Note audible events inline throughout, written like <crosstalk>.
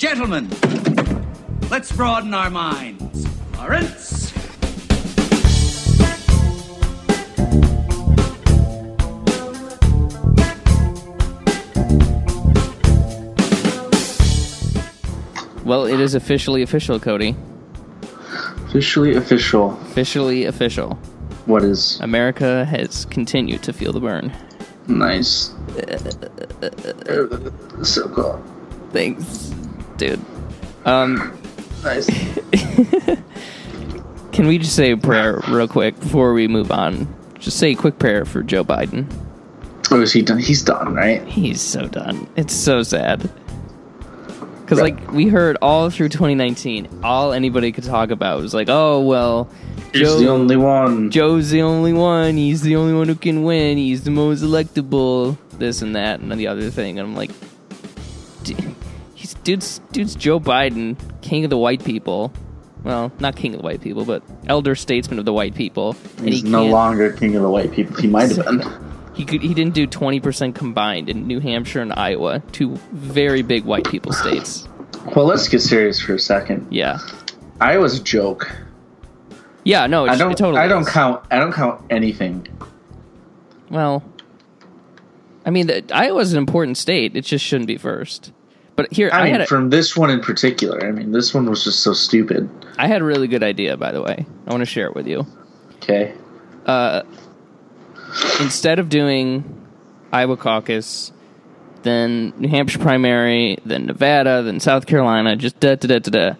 Gentlemen, let's broaden our minds. Lawrence? Well, it is officially official, Cody. Officially official. Officially official. What is America has continued to feel the burn. nice? Uh, uh, uh, so cool. Thanks, dude. Um, Nice. <laughs> can we just say a prayer real quick before we move on? Just say a quick prayer for Joe Biden. oh, is he done? He's done, right? He's so done. It's so sad. Because, like, we heard all through 2019, all anybody could talk about was like, oh, well, He's the only one. Joe's the only one. He's the only one who can win. He's the most electable. This and that and then the other thing. And I'm like, d- he's dude's dude's Joe Biden, king of the white people. Well, not king of the white people, but elder statesman of the white people. He's he no longer king of the white people. He might have been. <laughs> He could. He didn't do 20 percent combined in New Hampshire and Iowa, two very big white people states. Well, let's get serious for a second. Yeah. Iowa's a joke. Yeah. No. It's, I don't. Totally I don't is. count. I don't count anything. Well, I mean, the, Iowa's an important state. It just shouldn't be first. But here, I, I mean, had a, from this one in particular. I mean, this one was just so stupid. I had a really good idea, by the way. I want to share it with you. Okay. Uh, instead of doing Iowa caucus, then New Hampshire primary, then Nevada, then South Carolina, just da da da da da.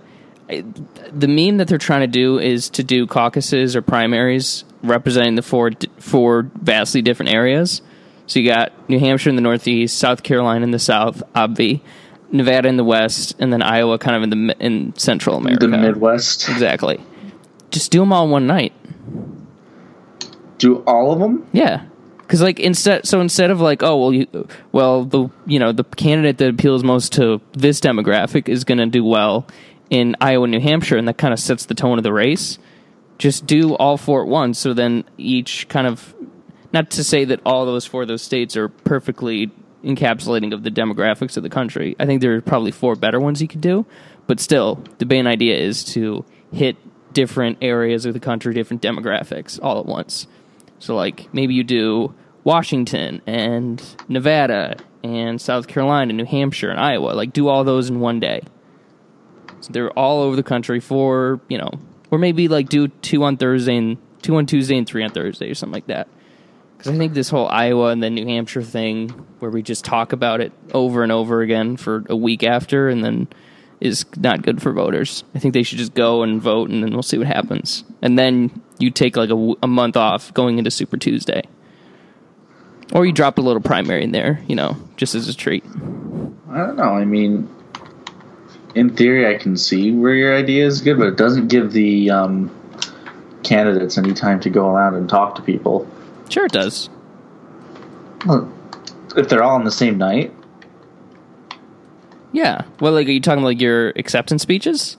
I- The meme that they're trying to do is to do caucuses or primaries representing the four four vastly different areas. So you got New Hampshire in the northeast, South Carolina in the south, obvi, Nevada in the west, and then Iowa kind of in the in Central America. The Midwest. Exactly. Just do them all in one night. Do all of them? Yeah. Cuz like instead so instead of like oh well you well the you know the candidate that appeals most to this demographic is going to do well in Iowa and New Hampshire and that kind of sets the tone of the race. Just do all four at once so then each kind of not to say that all those four of those states are perfectly encapsulating of the demographics of the country. I think there are probably four better ones you could do, but still the main idea is to hit different areas of the country, different demographics all at once. So like maybe you do Washington and Nevada and South Carolina, New Hampshire and Iowa. Like do all those in one day. So they're all over the country for, you know, or maybe like do two on Thursday and two on Tuesday and three on Thursday or something like that. Because I think this whole Iowa and then New Hampshire thing, where we just talk about it over and over again for a week after, and then is not good for voters. I think they should just go and vote, and then we'll see what happens. And then you take like a, a month off going into Super Tuesday, or you drop a little primary in there, you know, just as a treat. I don't know. I mean, in theory, I can see where your idea is good, but it doesn't give the um, candidates any time to go around and talk to people. Sure, it does. Well, if they're all on the same night, Yeah. Well, like, are you talking like your acceptance speeches?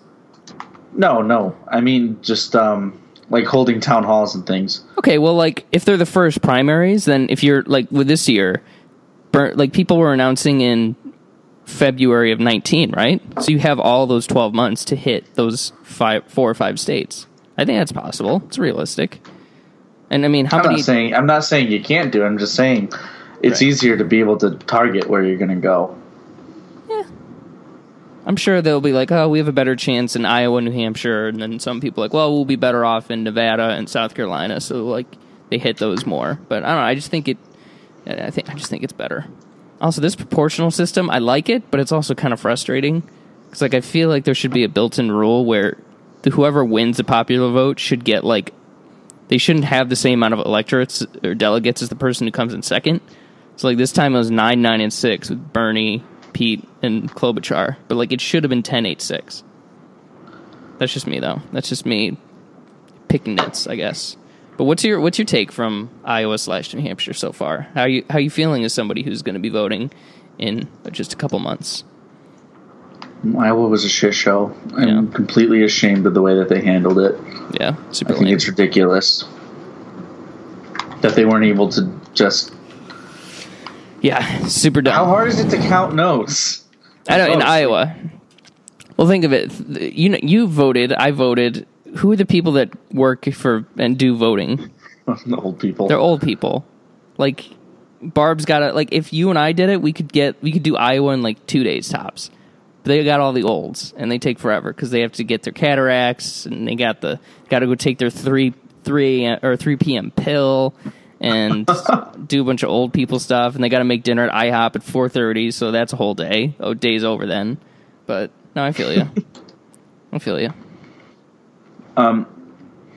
no, no. I mean, just um, like holding town halls and things. Okay, well, like if they're the first primaries, then if you're like with this year, burn, like people were announcing in February of nineteen, right? So you have all those twelve months to hit those five, four or five states. I think that's possible. It's realistic. And I mean, how I'm many? not saying I'm not saying you can't do it. I'm just saying it's Right. easier to be able to target where you're going to go. Yeah, I'm sure they'll be like, oh, we have a better chance in Iowa, New Hampshire, and then some people like, well, we'll be better off in Nevada and South Carolina. So like they hit those more. But I don't know. I just think it. I think I just think it's better. Also, this proportional system, I like it, but it's also kind of frustrating because like I feel like there should be a built-in rule where the, whoever wins the popular vote should get like they shouldn't have the same amount of electorates or delegates as the person who comes in second. So like this time it was nine, nine, and six with Bernie, Pete, and Klobuchar, but like it should have been 10, 8, 6. That's just me though. That's just me picking nits, I guess. But what's your what's your take from Iowa slash New Hampshire so far? How you how you feeling as somebody who's going to be voting in just a couple months? Iowa was a shit show. I'm Yeah. completely ashamed of the way that they handled it. Yeah, super I think lame. it's ridiculous that they weren't able to just. Yeah, super dumb. How hard is it to count notes? I know in? Iowa. Well, think of it. You know, you voted. I voted. Who are the people that work for and do voting? the <laughs> old people. They're old people. Like Barb's got to like. If you and I did it, we could get we could do Iowa in like two days tops. They got all the olds, and they take forever because they have to get their cataracts, and they got the got to go take their three three or three p.m. pill, and <laughs> do a bunch of old people stuff, and they got to make dinner at IHOP at four thirty. So that's a whole day. Oh, day's over then. But no, I feel you. <laughs> I feel you. Um,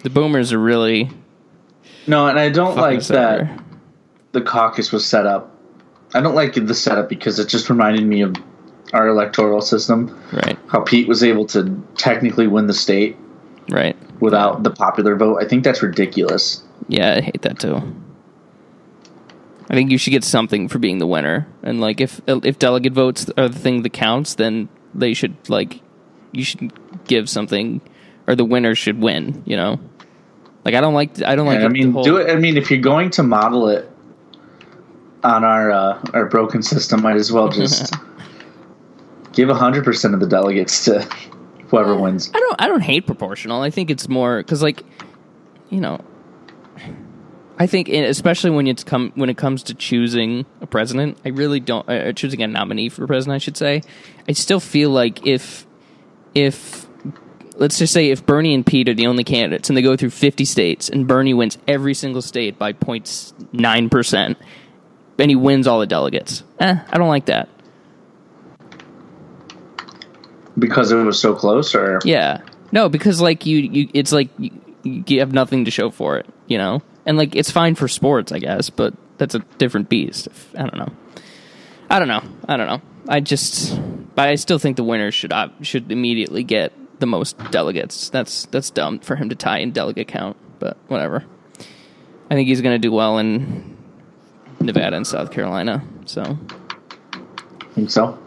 The boomers are really no, and I don't like that over. the caucus was set up. I don't like the setup because it just reminded me of our electoral system. Right, How Pete was able to technically win the state right. without the popular vote. I think that's ridiculous. Yeah, I hate that too. I think you should get something for being the winner, and like if if delegate votes are the thing that counts, then they should like you should give something, or the winner should win. You know, like I don't like I don't like. And I mean, whole- do it. I mean, if you're going to model it on our uh, our broken system, might as well just <laughs> give hundred percent of the delegates to whoever wins. I don't I don't hate proportional. I think it's more because like you know. I think, in- especially when it's come when it comes to choosing a president, I really don't. Uh, choosing a nominee for president, I should say. I still feel like if if let's just say if Bernie and Pete are the only candidates and they go through 50 states and Bernie wins every single state by 0.9 percent, and he wins all the delegates. Eh, I don't like that. Because it was so close, or Yeah. No, because like you, you it's like you, you have nothing to show for it, you know. And like it's fine for sports, I guess, but that's a different beast. I don't know. I don't know. I don't know. I just, but I still think the winner should should immediately get the most delegates. That's that's dumb for him to tie in delegate count, but whatever. I think he's going to do well in Nevada and South Carolina. So I think so.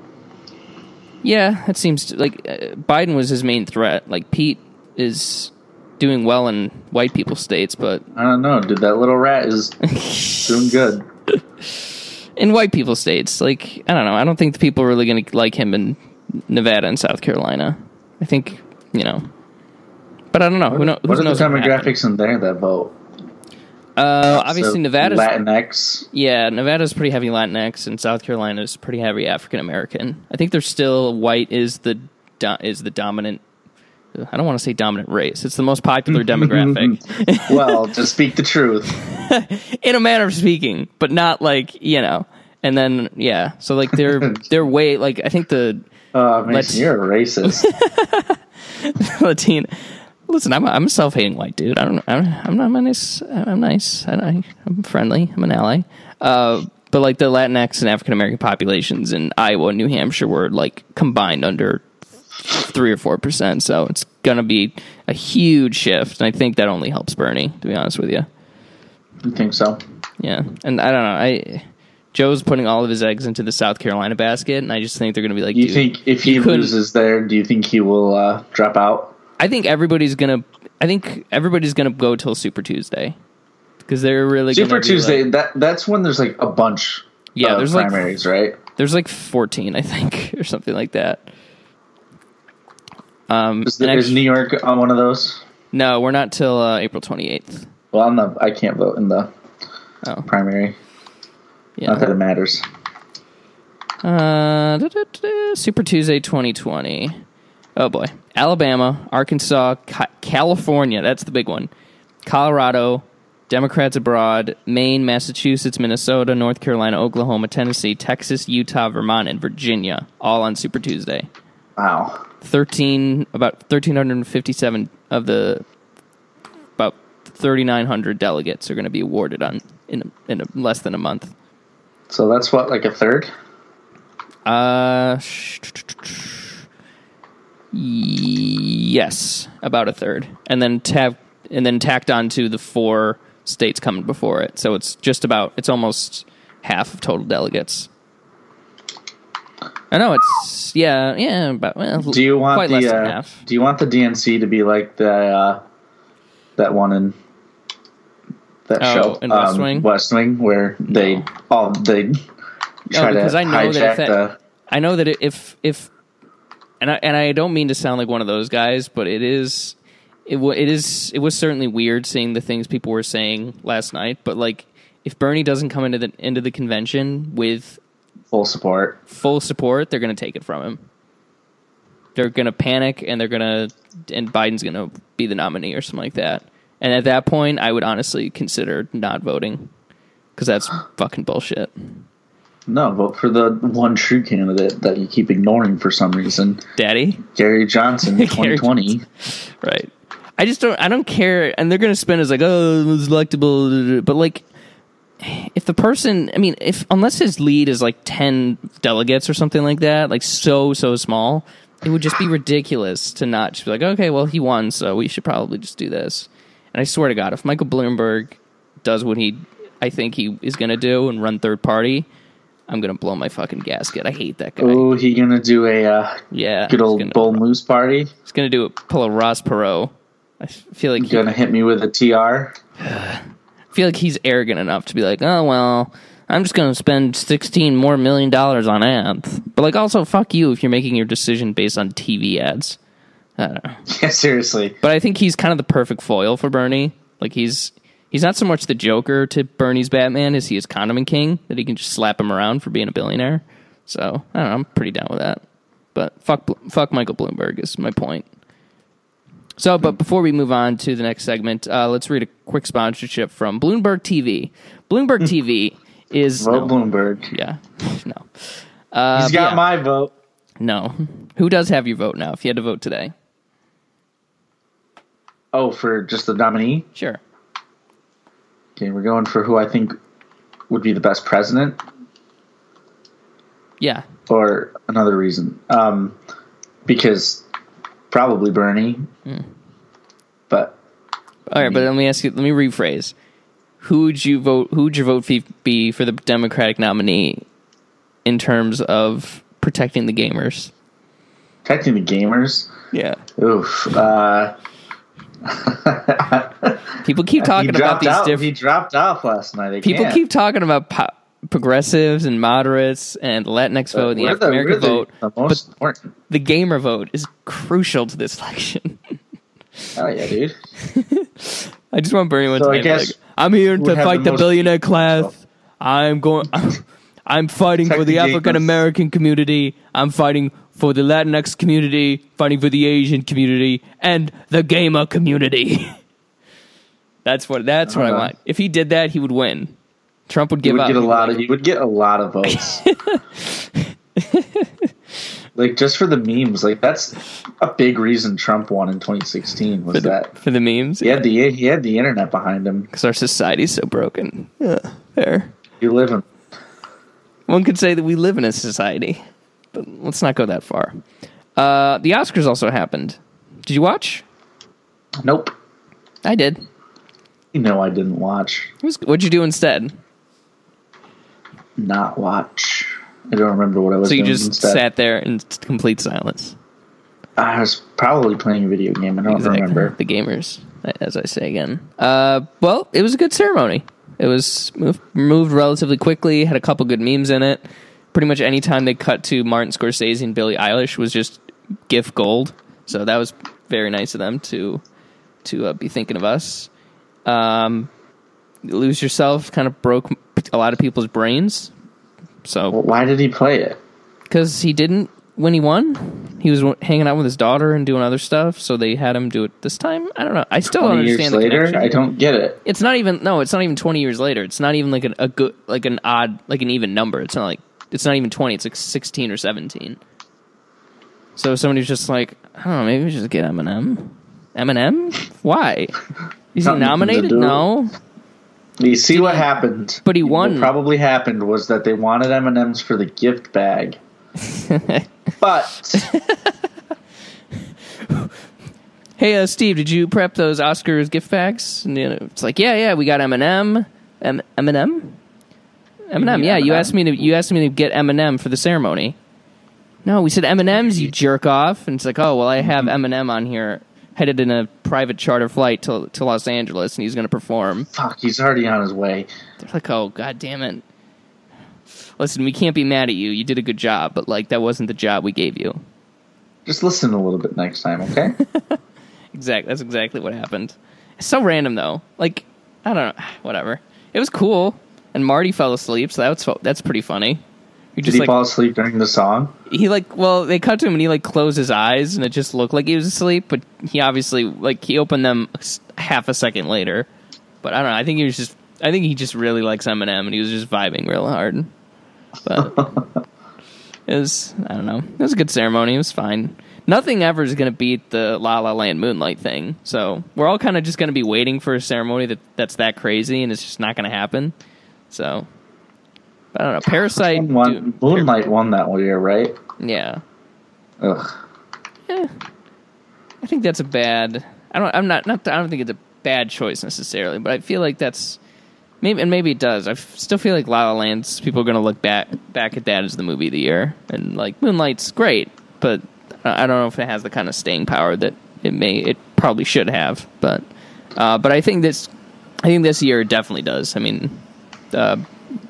Yeah, it seems to, like uh, Biden was his main threat. Like Pete is doing well in white people states, but I don't know, dude. That little rat is <laughs> doing good. in white people states, like I don't know, I don't think the people are really going to like him in Nevada and South Carolina. I think you know, but I don't know. Who, know, what are the what demographics in there that vote? Uh, obviously, So, Nevada's Latinx. yeah, Nevada's pretty heavy Latinx, and South Carolina's pretty heavy African American. I think there's still white is the do, is the dominant. I don't want to say dominant race. It's the most popular <laughs> demographic. <laughs> well, to speak the truth, <laughs> in a manner of speaking, but not like you know. And then yeah, so like they're they're way like I think the uh, Mason, you're a racist. Latin. Listen, I'm a, I'm a self hating white dude. I don't. I'm, I'm not. I'm nice. I'm nice. I, I'm friendly. I'm an ally. Uh, but like the Latinx and African American populations in Iowa and New Hampshire were like combined under three or four percent. So it's gonna be a huge shift, and I think that only helps Bernie. To be honest with you. you think so? Yeah, and I don't know. I Joe's putting all of his eggs into the South Carolina basket, and I just think they're going to be like. Do you think if he loses there, do you think he will uh, drop out? I think everybody's gonna. I think everybody's gonna go till Super Tuesday because they're really Super Tuesday. like- that that's when there's like a bunch. Yeah, of there's like- primaries, right? there's like 14, I think, <laughs> or something like that. Um, Is, and is New York on one of those? no, we're not till uh, April 28th. Well, I'm not. I can't vote in the Oh, primary. Not that it matters. Uh, da, da, da, Super Tuesday 2020. Oh boy, Alabama, Arkansas, Ca- California. That's the big one. Colorado, Democrats abroad, Maine, Massachusetts, Minnesota, North Carolina, Oklahoma, Tennessee, Texas, Utah, Vermont, and Virginia, all on Super Tuesday. Wow. 13 about 1357 of the about 3900 delegates are going to be awarded on in in less than a month. So that's what, like a third? Uh sh- yes, about a third. And then tab and then tacked on to the four states coming before it. So it's just about it's almost half of total delegates. I know it's yeah, yeah, but well, Do you want the less than uh, half. Do you want the DNC to be like the uh, that one in that Oh, show in West um, Wing? West Wing, where they all they try to because I know that hijack if that- the I know that if if and I and I don't mean to sound like one of those guys, but it is it wa- it is it was certainly weird seeing the things people were saying last night. But like, if Bernie doesn't come into the into the convention with Full support. full support, they're going to take it from him. They're going to panic, and they're going to and Biden's going to be the nominee or something like that. And at that point, I would honestly consider not voting because that's <gasps> fucking bullshit. No, vote for the one true candidate that you keep ignoring for some reason. Daddy, Gary Johnson, <laughs> Gary 2020. right? I just don't. I don't care. And they're going to spin as like, oh, it was electable, but like, if the person, I mean, if unless his lead is like ten delegates or something like that, like so so small, it would just be ridiculous to not just be like, okay, well he won, so we should probably just do this. And I swear to God, if Michael Bloomberg does what he, I think he is going to do and run third party, I'm going to blow my fucking gasket. I hate that guy. Oh, he gonna do a uh, yeah, good old gonna, bull moose party? He's going to do a Pull a Ross Perot. I feel like he's Gonna hit me with a TR? I <sighs> feel like he's arrogant enough to be like, oh well, I'm just going to spend 16 more million dollars on ads. But like, also fuck you if you're making your decision based on TV ads. I don't know. <laughs> Yeah, seriously. But I think he's kind of the perfect foil for Bernie. Like he's he's not so much the Joker to Bernie's Batman as he is Condiment King that he can just slap him around for being a billionaire. So I don't know. I'm pretty down with that. But fuck fuck Michael Bloomberg is my point. So, but before we move on to the next segment, uh, let's read a quick sponsorship from Bloomberg TV. Bloomberg TV is Vote no, Bloomberg. yeah, <laughs> no, uh, He's got yeah, my vote. no. Who does have your vote now? If you had to vote today, Oh, for just the nominee? sure. Okay, we're going for who I think would be the best president Yeah, or another reason. Um, because probably Bernie. Hmm. But All right, but let me ask you. Let me rephrase. Who would you vote? Who would your vote fee be for the Democratic nominee in terms of protecting the gamers? protecting the gamers. Yeah, Oof. Uh, <laughs> people keep talking about these out. He dropped off last night. Again. People keep talking about po- progressives and moderates and the Latinx vote, and the African American vote. The most important. The gamer vote is crucial to this election. Oh yeah, dude. <laughs> I just want Bernie Wentz so to be like, "I'm here to fight the the billionaire class. I'm going. <laughs> I'm fighting for Protect the the. African American community. I'm fighting for the Latinx community. Fighting for the Asian community and the gamer community. <laughs> that's what. That's what I Uh-huh. want. If he did that, he would win. Trump would He give would up. get a lot of. <laughs> He would get a lot of votes. <laughs> like just for the memes, like that's a big reason Trump won in 2016 was for the, that for the memes. he had the he had the internet behind him. because our society's so broken. Yeah, fair. You live in One could say that we live in a society, but let's not go that far. Uh, the Oscars also happened. Did you watch? nope. I did. You know I didn't watch. It was- What'd you do instead? Not watch. I don't remember what I was doing. So you just instead. sat there in complete silence. I was probably playing a video game. I don't Exactly. remember. The gamers, as I say again. Uh, well, it was a good ceremony. It was moved, moved relatively quickly. Had a couple good memes in it. Pretty much any time they cut to Martin Scorsese and Billie Eilish was just GIF gold. So that was very nice of them to to uh, be thinking of us. Um, Lose Yourself kind of broke a lot of people's brains. So Well, why did he play it? because he didn't when he won. He was w- hanging out with his daughter and doing other stuff, so they had him do it this time. I don't know. I still don't 20 years understand the later, connection. I don't get it. It's not even no. It's not even twenty years later. It's not even like an, a good like an odd like an even number. It's not like it's not even twenty. It's like sixteen or seventeen. So somebody's just like I don't know. Maybe we should just get Eminem. Eminem? Why? Is he nominated? No. You see what happened. But he What won. probably happened was that they wanted M and M's for the gift bag, <laughs> but <laughs> hey uh, Steve, did you prep those Oscars gift bags? And you know, it's like, yeah, yeah, we got Eminem, M- Eminem, Eminem. Yeah, you asked me to you asked me to get Eminem for the ceremony. No, we said M&M's, you jerk off. And it's like, oh well, I have mm-hmm. Eminem on here, headed in a private charter flight to to Los Angeles, and he's going to perform. fuck, he's already on his way. They're like, oh god damn it. Listen, we can't be mad at you. You did a good job, but like that wasn't the job we gave you. Just listen a little bit next time, okay? <laughs> Exactly. That's exactly what happened. It's so random though. Like I don't know. <sighs> Whatever. It was cool, and Marty fell asleep, so that's that's pretty funny. He Did just he like fall asleep during the song? he like well they cut to him and he like closed his eyes and it just looked like he was asleep, but he obviously like he opened them half a second later. But I don't know. I think he was just. I think he just really likes Eminem and he was just vibing real hard. But <laughs> it was I don't know. It was a good ceremony. It was fine. Nothing ever is going to beat the La La Land Moonlight thing. So we're all kind of just going to be waiting for a ceremony that that's that crazy and it's just not going to happen. So I don't know. Parasite. One, dude, Moonlight won that one year, right? yeah. Ugh. Eh, I think that's a bad. I don't. I'm not. Not. I don't think it's a bad choice necessarily, but I feel like that's maybe and maybe it does. I f- still feel like La La Land's people are going to look back back at that as the movie of the year, and like Moonlight's great, but I I don't know if it has the kind of staying power that it may. It probably should have, but uh, but I think this. I think this year it definitely does. I mean, uh,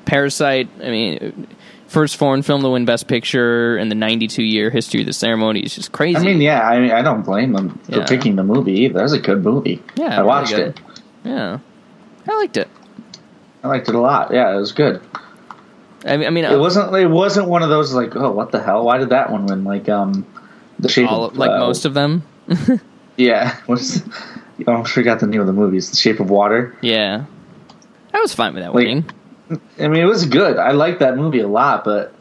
Parasite. I mean. First foreign film to win Best Picture in the 92 year history of the ceremony is just crazy. I mean, yeah, I mean, I don't blame them for Yeah. picking the movie either. That was a good movie. Yeah, I really watched good. it. Yeah, I liked it. I liked it a lot. Yeah, it was good. I mean, I mean, It wasn't. It wasn't one of those like, oh, what the hell? Why did that one win? Like, um, the shape all, of like uh, most of them. <laughs> Yeah? <laughs> Oh, I forgot the name of the movies. The Shape of Water. Yeah, I was fine with that Like-. I mean, it was good. I liked that movie a lot, but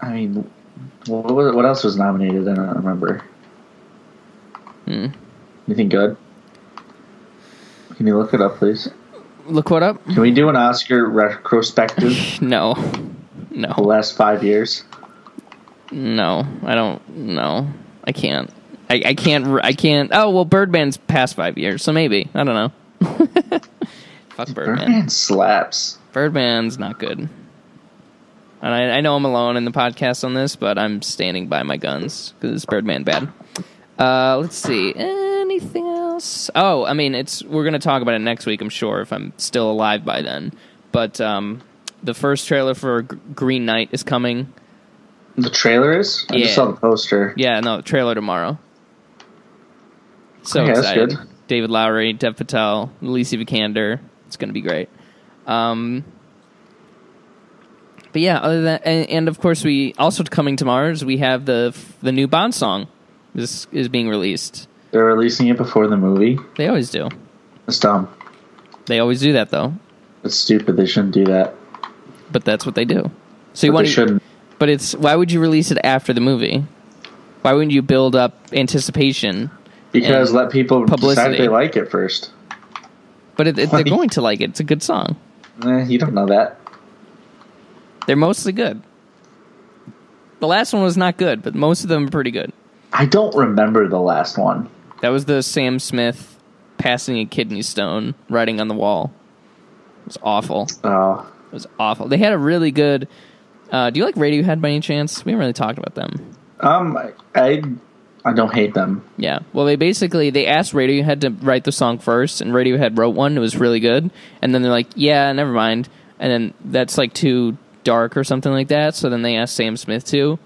I mean, what, what else was nominated? I don't remember. Hmm. Anything good? Can you look it up, please? Look what up? Can we do an Oscar retrospective <laughs> No, No. the last five years? no. I don't. No, I can't. I, I can't. I can't. Oh well, Birdman's past five years, so maybe I don't know. <laughs> Fuck Birdman. Birdman slaps. Birdman's not good. And I, I know I'm alone in the podcast on this, but I'm standing by my guns because Birdman bad. Uh, let's see. Anything else? Oh, I mean, it's we're gonna talk about it next week. I'm sure if I'm still alive by then. But um, the first trailer for G- Green Knight is coming. The trailer is. I Yeah. just saw the poster. Yeah, no, trailer tomorrow. So that's excited. good. David Lowery, Dev Patel, Alicia Vikander. It's going to be great. Um, but yeah, other than and, and of course we also coming to Mars, we have the the new Bond song. This is being released. They're releasing it before the movie. They always do. It's dumb. They always do that though. It's stupid. They shouldn't do that. But that's what they do. So you But want they shouldn't. but it's why would you release it after the movie? Why wouldn't you build up anticipation? Because let people decide publicity. if they like it first. But it, it, they're going to like it. It's a good song. Eh, you don't know that. They're mostly good. The last one was not good, but most of them are pretty good. I don't remember the last one. That was the Sam Smith passing a kidney stone, writing on the wall. It was awful. Oh, It was awful. They had a really good. Uh, do you like Radiohead by any chance? We haven't really talked about them. um, I, I, don't hate them. Yeah. Well, they basically they asked Radiohead to write the song first, and Radiohead wrote one. It was really good, and then they're like, "Yeah, never mind." And then that's like too dark or something like that. So then they asked Sam Smith to,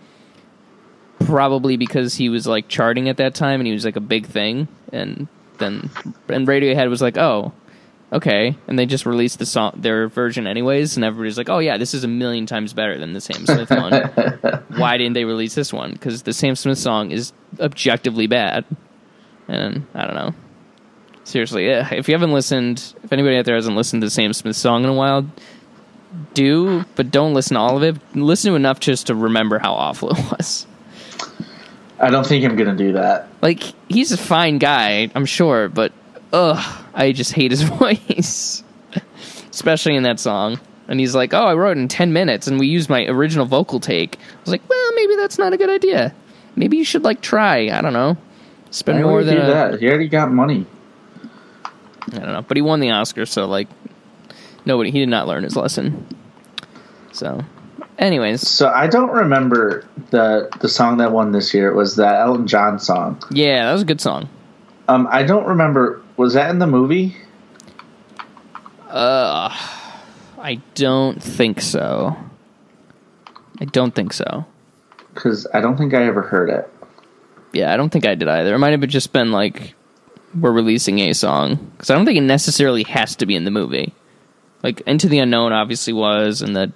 probably because he was like charting at that time and he was like a big thing. And then and Radiohead was like, "Oh, okay," and they just released the song their version anyways, and everybody's like, "Oh yeah, this is a million times better than the Sam Smith <laughs> one." Why didn't they release this one? Because the Sam Smith song is objectively bad, and I don't know. Seriously, yeah, if you haven't listened, if anybody out there hasn't listened to the Sam Smith song in a while, do, but don't listen to all of it. Listen to enough just to remember how awful it was. I don't think I'm gonna do that. Like he's a fine guy, I'm sure, but ugh, I just hate his <laughs> voice, especially in that song. And he's like, "Oh, I wrote it in ten minutes, and we used my original vocal take." I was like, "Well, maybe that's not a good idea. Maybe you should like try. I don't know, spend Why more than do a, that. He already got money. I don't know." But he won the Oscar, so like, nobody he did not learn his lesson. So, anyways, So I don't remember the the song that won this year. It was that Elton John song. yeah, that was a good song. Um, I don't remember. Was that in the movie? Uh, I don't think so. I don't think so. because I don't think I ever heard it. Yeah, I don't think I did either. It might have just been like we're releasing a song because I don't think it necessarily has to be in the movie. Like Into the Unknown obviously was, and the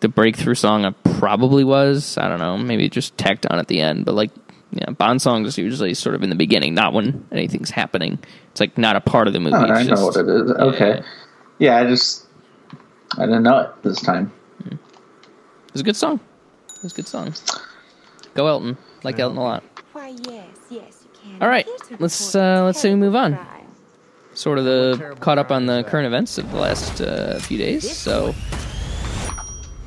the breakthrough song probably was. I don't know, maybe just tacked on at the end. But like, yeah, Bond songs is usually sort of in the beginning, not when anything's happening. It's like not a part of the movie. Oh, I It's know what it is. Okay. Yeah, I just I didn't know it this time. It was a good song. It was a good song. Go Elton. Like Elton a lot. Why, yes, yes, you can. All right, let's, uh, let's say we move on. Sort of the caught up on the current events of the last uh, few days. So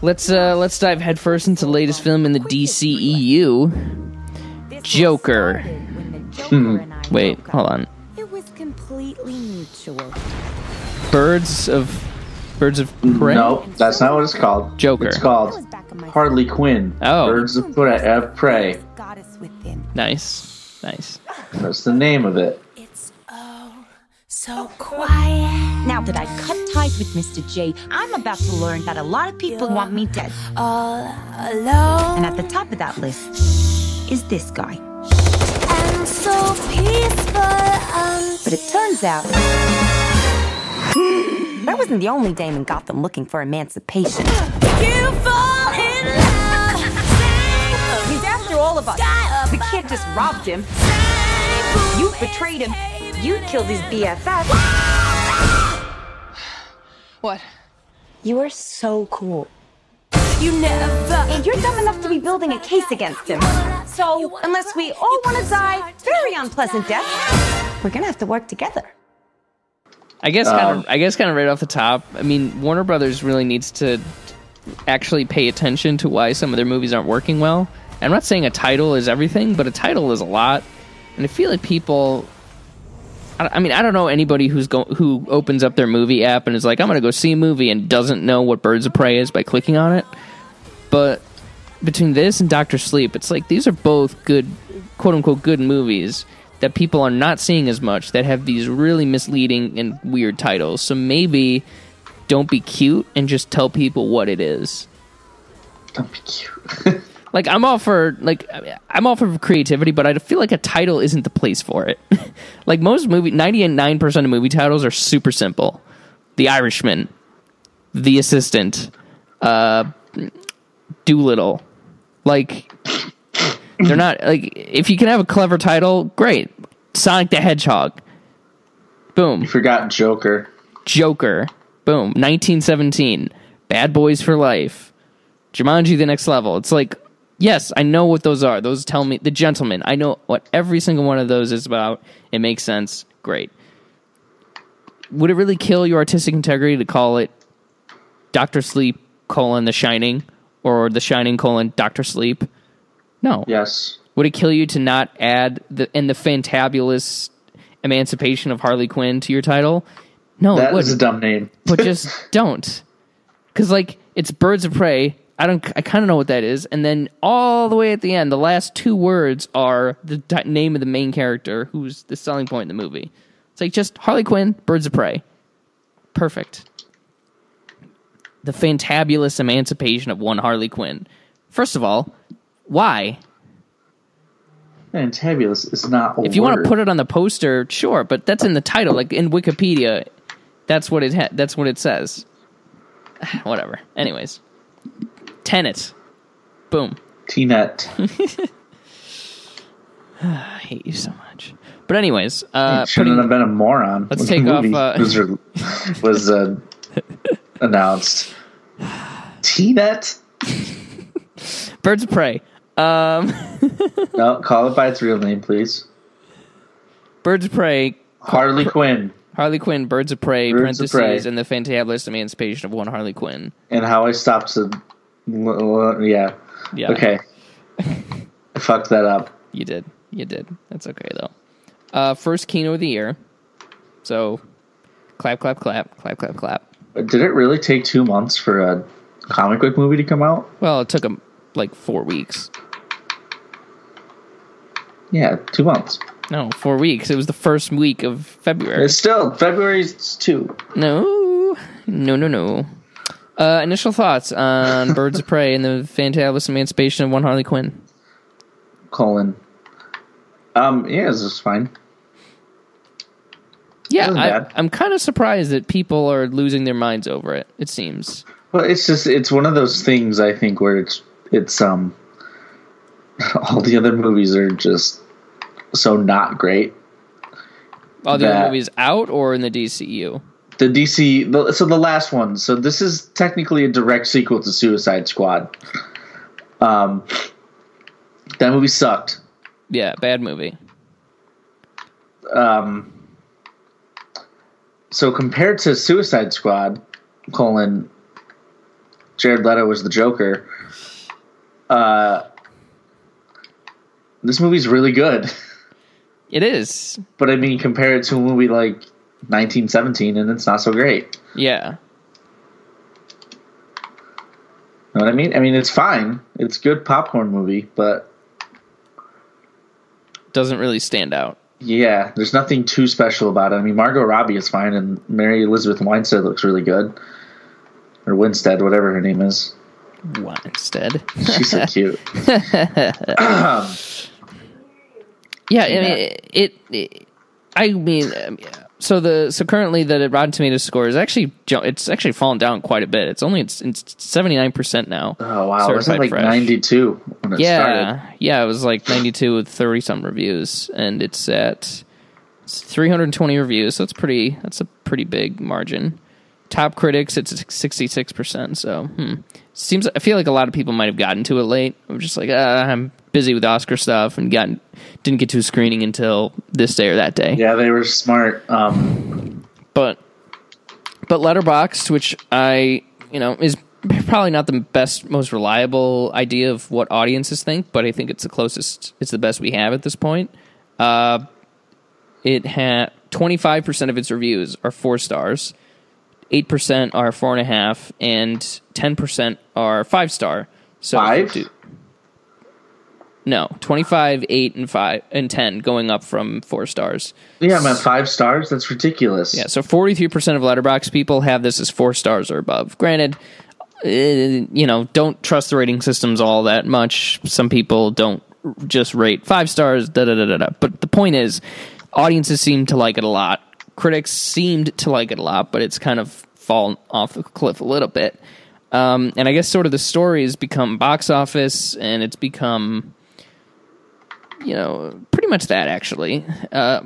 let's uh, let's dive headfirst into the latest film in the DCEU. This Joker. started Joker and Wait, hold on. It was completely mutual. Birds of Birds of Prey. No, that's not what it's called. Joker. It's called was back in my Harley Quinn. Oh. Birds of Prey. of Prey. goddess within. Nice, nice. That's the name of it. It's oh so quiet. Now that I cut ties with Mr. J, I'm about to learn that a lot of people want me dead. all alone And at the top of that list is this guy. and so peaceful and But it turns out that wasn't the only dame in Gotham looking for emancipation. you fall in love. He's after all of us. We can't just robbed him. You betrayed him. You killed his BFF. What? You are so cool. You never And you're dumb enough to be building a case against him. So, unless we all want to die very unpleasant deaths, we're gonna have to work together. I guess kind Um, of. I guess kind of right off the top. I mean, Warner Brothers really needs to actually pay attention to why some of their movies aren't working well. I'm not saying a title is everything, but a title is a lot, and I feel like people. I I mean, I don't know anybody who's go who opens up their movie app and is like, "I'm going to go see a movie," and doesn't know what Birds of Prey is by clicking on it. But between this and Doctor Sleep, it's like these are both good, quote unquote, good movies that people are not seeing as much that have these really misleading and weird titles. So maybe don't be cute and just tell people what it is. Don't be cute. <laughs> Like I'm all for like I'm all for creativity, but I feel like a title isn't the place for it. <laughs> like most movie, ninety nine percent of movie titles are super simple. The Irishman, The Assistant, uh, Dolittle. Like they're not like if you can have a clever title, great. Sonic the Hedgehog. Boom. you forgot Joker. Joker. Boom. 1917. Bad Boys for Life. Jumanji the next level. It's like, yes, I know what those are. Those tell me the gentleman. I know what every single one of those is about. It makes sense. Great. Would it really kill your artistic integrity to call it Doctor Sleep colon The Shining or The Shining colon Doctor Sleep? No. Yes. Would it kill you to not add the and the fantabulous emancipation of Harley Quinn to your title? No, it That wouldn't is a dumb name. but just <laughs> don't because like it's birds of prey i don't i kind of know what that is and then all the way at the end the last two words are the di- name of the main character who's the selling point in the movie it's like just harley quinn birds of prey perfect the fantabulous emancipation of one harley quinn. First of all why? Fantabulous is not if you want to put it on the poster sure but that's in the title. Like in wikipedia that's what it ha- that's what it says. <sighs> Whatever. Anyways. Tenet. Boom. T-Net. <laughs> i hate you so much. But anyways uh Shouldn't putting, have been a moron. Let's take <laughs> off, uh, was, <laughs> was uh, announced. T-Net. birds of prey um <laughs> No, call it by its real name, please. birds of prey Harley Quinn harley quinn birds of prey Birds of parentheses Prey. and the fantabulous emancipation of one harley quinn and how I stopped to. Yeah. yeah Okay. I fucked that up. you did you did that's okay though uh first kino of the year so clap clap clap clap clap clap Did it really take two months for a comic book movie to come out? well it took them like four weeks Yeah, two months. No, four weeks. It was the first week of February. It's still February's two. No, no, no, no. Uh, initial thoughts on <laughs> Birds of Prey and the fantabulous emancipation of one Harley Quinn. Colon. Um, yeah, this is fine. Yeah, I, I'm kind of surprised that people are losing their minds over it. It seems. Well, it's just it's one of those things I think where it's it's um <laughs> all the other movies are just so not great. All the other movies out or in the DCU? The DC, the, so the last one. So this is technically a direct sequel to Suicide Squad. Um, that movie sucked. Yeah, bad movie. Um, so compared to Suicide Squad, colon, Jared Leto was the Joker. Uh, this movie's really good, <laughs> It is. but I mean, compare it to a movie like 1917, and it's not so great. Yeah. Know what I mean? I mean, it's fine. It's a good popcorn movie, but Doesn't really stand out. Yeah, there's nothing too special about it. I mean, Margot Robbie is fine, and Mary Elizabeth Winstead looks really good, or Winstead, whatever her name is. Winstead. She's so cute. <laughs> Yeah, I mean, it, it, I mean, um, so the so currently the Rotten Tomatoes score is actually it's actually fallen down quite a bit. It's only it's seventy nine percent now. Oh wow, it was like 92 when Yeah, started. yeah, it was like ninety two with thirty some reviews, and it's at three hundred twenty reviews. So it's pretty. That's a pretty big margin. Top critics, it's sixty six percent. So hmm. Seems. I feel like a lot of people might have gotten to it late. I'm just like, ah, I'm busy with Oscar stuff and got didn't get to a screening until this day or that day. Yeah, they were smart. Um, but but letterboxd which i you know is probably not the best most reliable idea of what audiences think but i think it's the closest it's the best we have at this point uh it had 25% of its reviews are four stars 8% are four and a half and 10% are five star so Five? do- no 25 8 and 5 and 10 going up from four stars yeah, I'm at five stars. That's ridiculous. yeah, so 43% of letterboxd people have this as four stars or above. Granted, uh, you know, don't trust the rating systems all that much. Some people don't just rate five stars, da da da da da. But the point is, audiences seem to like it a lot. Critics seemed to like it a lot, but it's kind of fallen off the cliff a little bit. Um, and I guess sort of the story has become box office, and it's become, you know, pretty much that actually. Uh,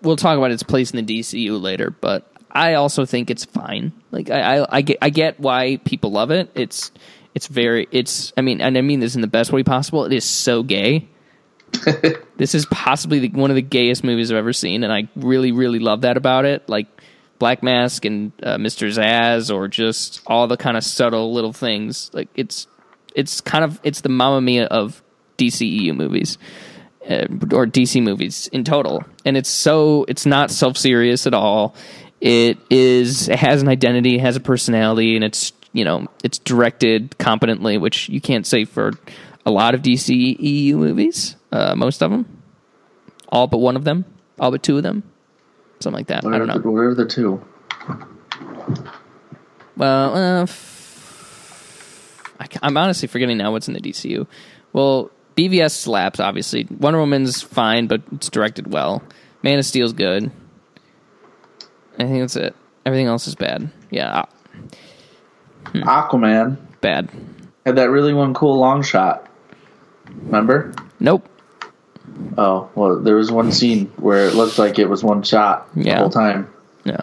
we'll talk about its place in the DCU later, but I also think it's fine. Like I, I, I get, I get why people love it. It's, it's very, it's. I mean, and I mean this in the best way possible. It is so gay. <laughs> this is possibly the, one of the gayest movies I've ever seen, and I really, really love that about it. Like Black Mask and uh, Mr. Zsasz, or just all the kind of subtle little things. Like it's, it's kind of, it's the Mamma Mia of DCEU movies uh, or DC movies in total. And it's so it's not self serious at all. It is it has an identity, it has a personality, and it's you know it's directed competently, which you can't say for a lot of DC EU movies. Uh, most of them, all but one of them, all but two of them, something like that. What I are, don't know. the, what are the two? Well, uh, f- I, am honestly forgetting now what's in the DCU. Well, BVS slaps, obviously. Wonder Woman's fine, but it's directed well. Man of Steel's good. I think that's it. Everything else is bad. Yeah, ah, Aquaman bad. had that really one cool long shot. Remember? Nope. Oh well, there was one scene where it looked like it was one shot the Yeah. whole time. Yeah,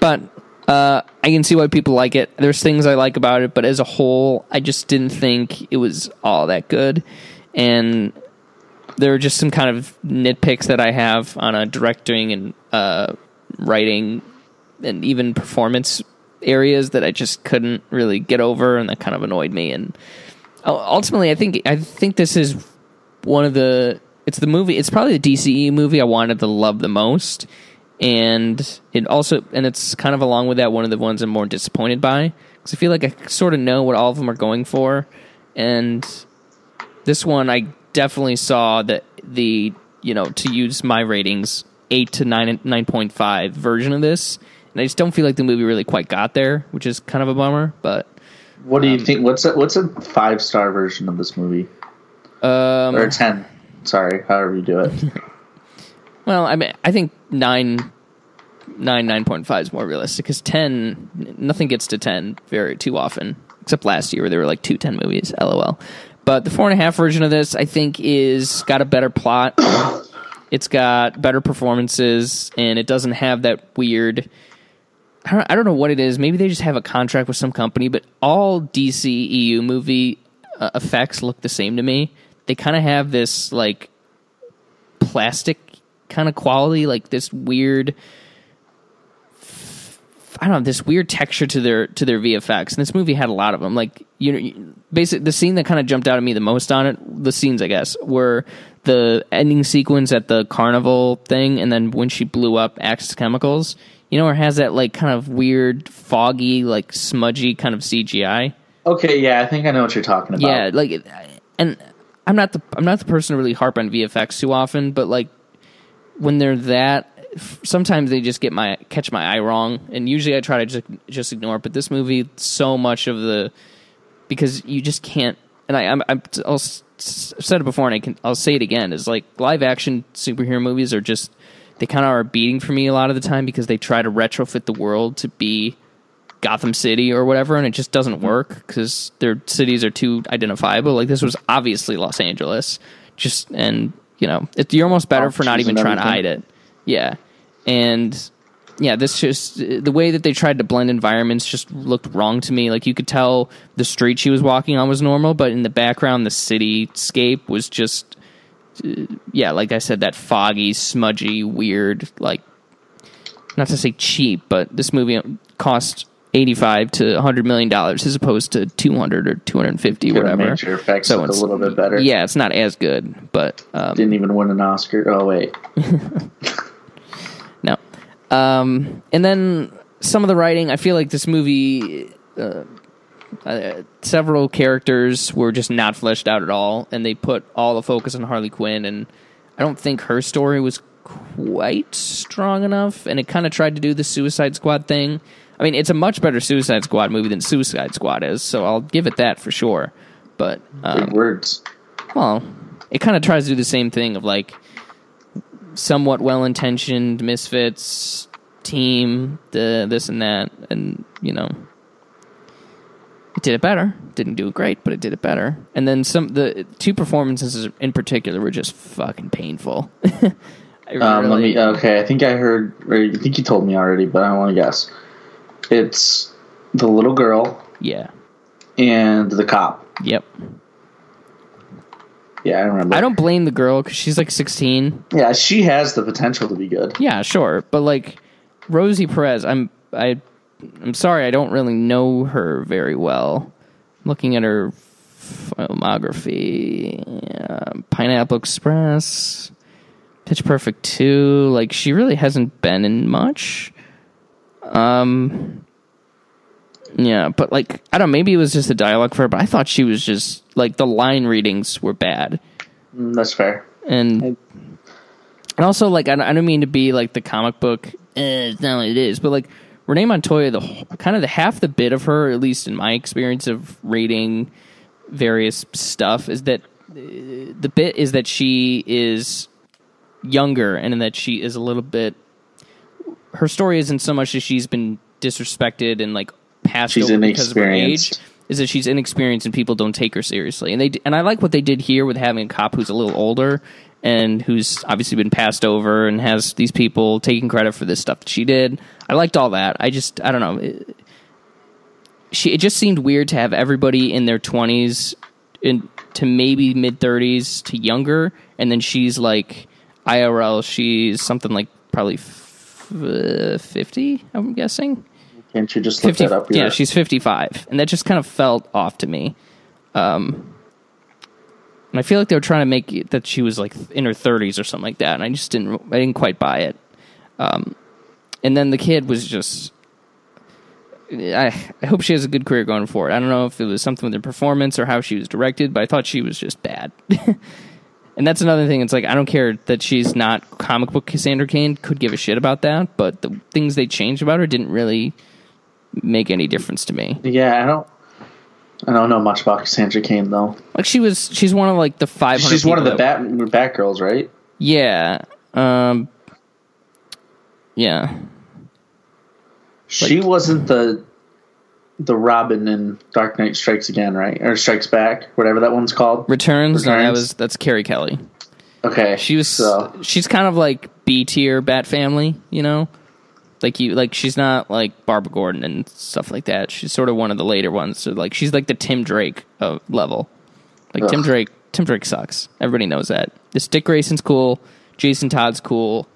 But uh, I can see why people like it. There's things I like about it, but as a whole, I just didn't think it was all that good. And there are just some kind of nitpicks that I have on a directing and uh, writing and even performance areas that I just couldn't really get over, and that kind of annoyed me. And ultimately, I think I think this is one of the it's the movie it's probably the DCE movie I wanted to love the most and it also and it's kind of along with that one of the ones I'm more disappointed by because I feel like I sort of know what all of them are going for and this one I definitely saw that the you know to use my ratings 8 to 9 9.5 version of this And I just don't feel like the movie really quite got there, which is kind of a bummer. But What do you Um, think? What's a, what's a five star version of this movie um, or a ten? Sorry, however you do it. <laughs> well, I mean, I think nine, nine, nine point five is more realistic because ten, nothing gets to ten very too often, except last year where there were like two 10 movies. LOL. But the four and a half version of this, I think, is got a better plot. <coughs> it's got better performances, and it doesn't have that weird. I don't, I don't know what it is. Maybe they just have a contract with some company, but all DC EU movie uh, effects look the same to me. They kind of have this like plastic kind of quality, like this weird. I don't know this weird texture to their to their VFX, and this movie had a lot of them. Like you know, basically the scene that kind of jumped out at me the most on it, the scenes I guess, were the ending sequence at the carnival thing, and then when she blew up Axis Chemicals. You know, where it has that like kind of weird, foggy, like smudgy kind of CGI. Okay, yeah, I think I know what you're talking about. Yeah, like, and I'm not the I'm not the person to really harp on VFX too often, but like when they're that, sometimes they just get my catch my eye wrong, and usually I try to just just ignore it. But this movie, so much of the because you just can't. And I I'm, I'm I'll s- s- I've said it before, and I can I'll say it again. Is like live action superhero movies are just they kind of are beating for me a lot of the time because they try to retrofit the world to be Gotham City or whatever, and it just doesn't work because their cities are too identifiable. Like this was obviously Los Angeles, just and you know it, you're almost better for not even trying to hide it. Yeah, and yeah, this just the way that they tried to blend environments just looked wrong to me. Like you could tell the street she was walking on was normal, but in the background, the cityscape was just uh, yeah, like I said, that foggy, smudgy, weird, like not to say cheap, but this movie cost eighty-five to hundred million dollars as opposed to two hundred or two hundred and fifty, Could've whatever. effects look a little bit better. Yeah, it's not as good, but um, Didn't even win an Oscar. Oh wait, <laughs> no. Um, and then some of the writing, I feel like this movie, uh, uh, several characters were just not fleshed out at all, and they put all the focus on Harley Quinn, and I don't think her story was quite strong enough, and it kind of tried to do the Suicide Squad thing. I mean, it's a much better Suicide Squad movie than Suicide Squad is, so I'll give it that for sure. But um, big words. well, it kind of tries to do the same thing of like somewhat well-intentioned misfits team, the this and that, and you know, it did it better. Didn't do it great, but it did it better. And then some the two performances in particular were just fucking painful. <laughs> I Um, let me. Okay, I think I heard, or I think you told me already, but I want to guess. It's the little girl yeah, and the cop. yep. Yeah, I remember. I don't blame the girl because she's like sixteen. Yeah, she has the potential to be good. Yeah, sure, but like Rosie Perez, I'm I I'm sorry, I don't really know her very well. Looking at her filmography, uh, Pineapple Express, Pitch Perfect two, like she really hasn't been in much. Um, yeah, but like I don't. know, Maybe it was just the dialogue for her, but I thought she was just like the line readings were bad Mm, That's fair. and and also like I don't, I don't mean to be like the comic book eh, it's not what it is but like renee montoya the wh- kind of the half the bit of her at least in my experience of reading various stuff is that uh, the bit is that she is younger and that she is a little bit her story isn't so much that she's been disrespected and like passed She's over because of her age is that she's inexperienced and people don't take her seriously. And they and I like what they did here with having a cop who's a little older and who's obviously been passed over and has these people taking credit for this stuff that she did. I liked all that. I just I don't know. It, she it just seemed weird to have everybody in their 20s in to maybe mid 30s to younger and then she's like IRL she's something like probably 50 I'm guessing. Can't you just look 50, that up? yeah, she's 55. And that just kind of felt off to me. Um, and I feel like they were trying to make it that she was like in her 30s or something like that. And I just didn't, I didn't quite buy it. Um, and then the kid was just, I, I hope she has a good career going forward. I don't know if it was something with her performance or how she was directed, but I thought she was just bad. <laughs> And that's another thing. It's like I don't care that she's not comic book Cassandra Cain. Could give a shit about that, but the things they changed about her didn't really make any difference to me. Yeah, I don't. I don't know much about Cassandra Cain though. Like she was, she's one of like the five. She's one of the Bat Batgirls, right? Yeah. Um. Yeah. She wasn't the the Robin in Dark Knight Strikes Again, right? Or Strikes Back, whatever that one's called. Returns. No, that was that's Carrie Kelly. Okay, She was. so She's kind of like B tier Bat Family. You know. Like you, like she's not like Barbara Gordon and stuff like that. She's sort of one of the later ones. So like she's like the Tim Drake of level. Like Tim Drake, Tim Drake sucks. Everybody knows that. This Dick Grayson's cool. Jason Todd's cool.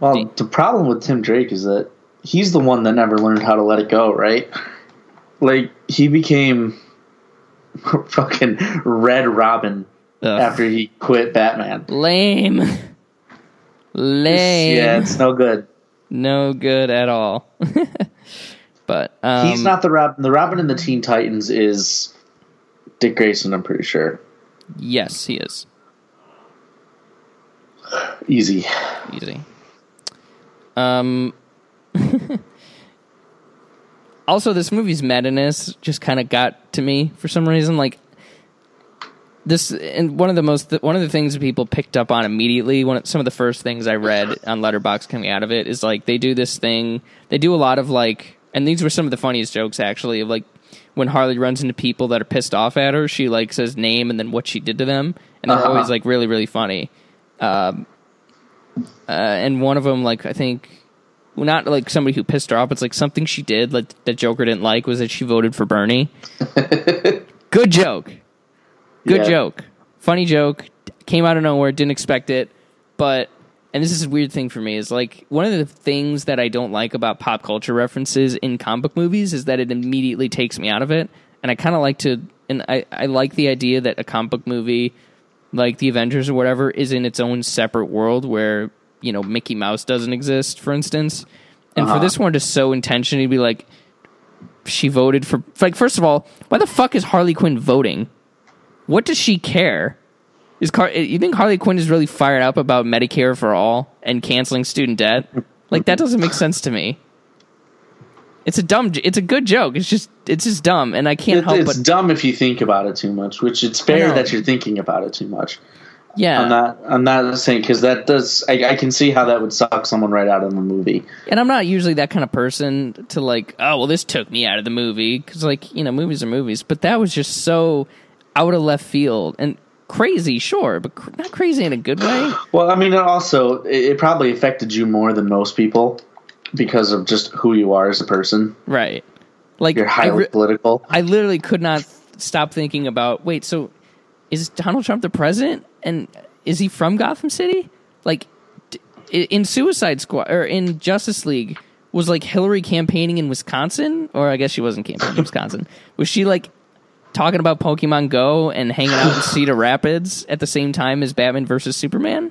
well, the problem with Tim Drake is that he's the one that never learned how to let it go, right? <laughs> Like he became <laughs> fucking Red Robin Ugh. after he quit Batman. Lame. Lame. Yeah, it's no good. no good at all. <laughs> but um, He's not the Robin. The Robin in the Teen Titans is Dick Grayson. I'm pretty sure. Yes, he is Easy. easy. Um. <laughs> also, this movie's meta-ness just kind of got to me for some reason. Like this, and one of the most one of the things that people picked up on immediately. One of, some of the first things I read on Letterboxd coming out of it is like they do this thing. They do a lot of like, and these were some of the funniest jokes actually of like when Harley runs into people that are pissed off at her. She like says name and then what she did to them, and they're Uh-huh. always like really really funny. Um, uh, and one of them like I think not like somebody who pissed her off. It's like something she did like that Joker didn't like was that she voted for Bernie. <laughs> Good joke. Good Yeah. joke. Funny joke. Came out of nowhere. Didn't expect it. But and this is a weird thing for me is like one of the things that I don't like about pop culture references in comic book movies is that it immediately takes me out of it. And I kind of like to and I I like the idea that a comic book movie like the Avengers or whatever is in its own separate world where you know Mickey Mouse doesn't exist, for instance. And for Uh-huh. this one to so intentionally be like, she voted for like first of all, why the fuck is Harley Quinn voting? What does she care? Is Car- you think Harley Quinn is really fired up about Medicare for all and canceling student debt? Like that doesn't make sense to me. It's a dumb. It's a good joke. It's just it's just dumb, and I can't It- help it's but dumb if you think about it too much, which it's fair that you're thinking about it too much. Yeah. I'm not. I'm not saying because that does. I, I can see how that would suck someone right out of the movie. And I'm not usually that kind of person to like, oh, well, this took me out of the movie because, like, you know, movies are movies. But that was just so out of left field and crazy, sure, but cr- not crazy in a good way. <sighs> Well, I mean, it also it, it probably affected you more than most people because of just who you are as a person. right? Like, You're I, re- political. I literally could not stop thinking about. Wait, so is Donald Trump the president, and is he from Gotham City? Like, in Suicide Squad or in Justice League, was like Hillary campaigning in Wisconsin, or I guess she wasn't campaigning in Wisconsin. Was she like talking about Pokemon Go and hanging out in <laughs> Cedar Rapids at the same time as Batman versus Superman?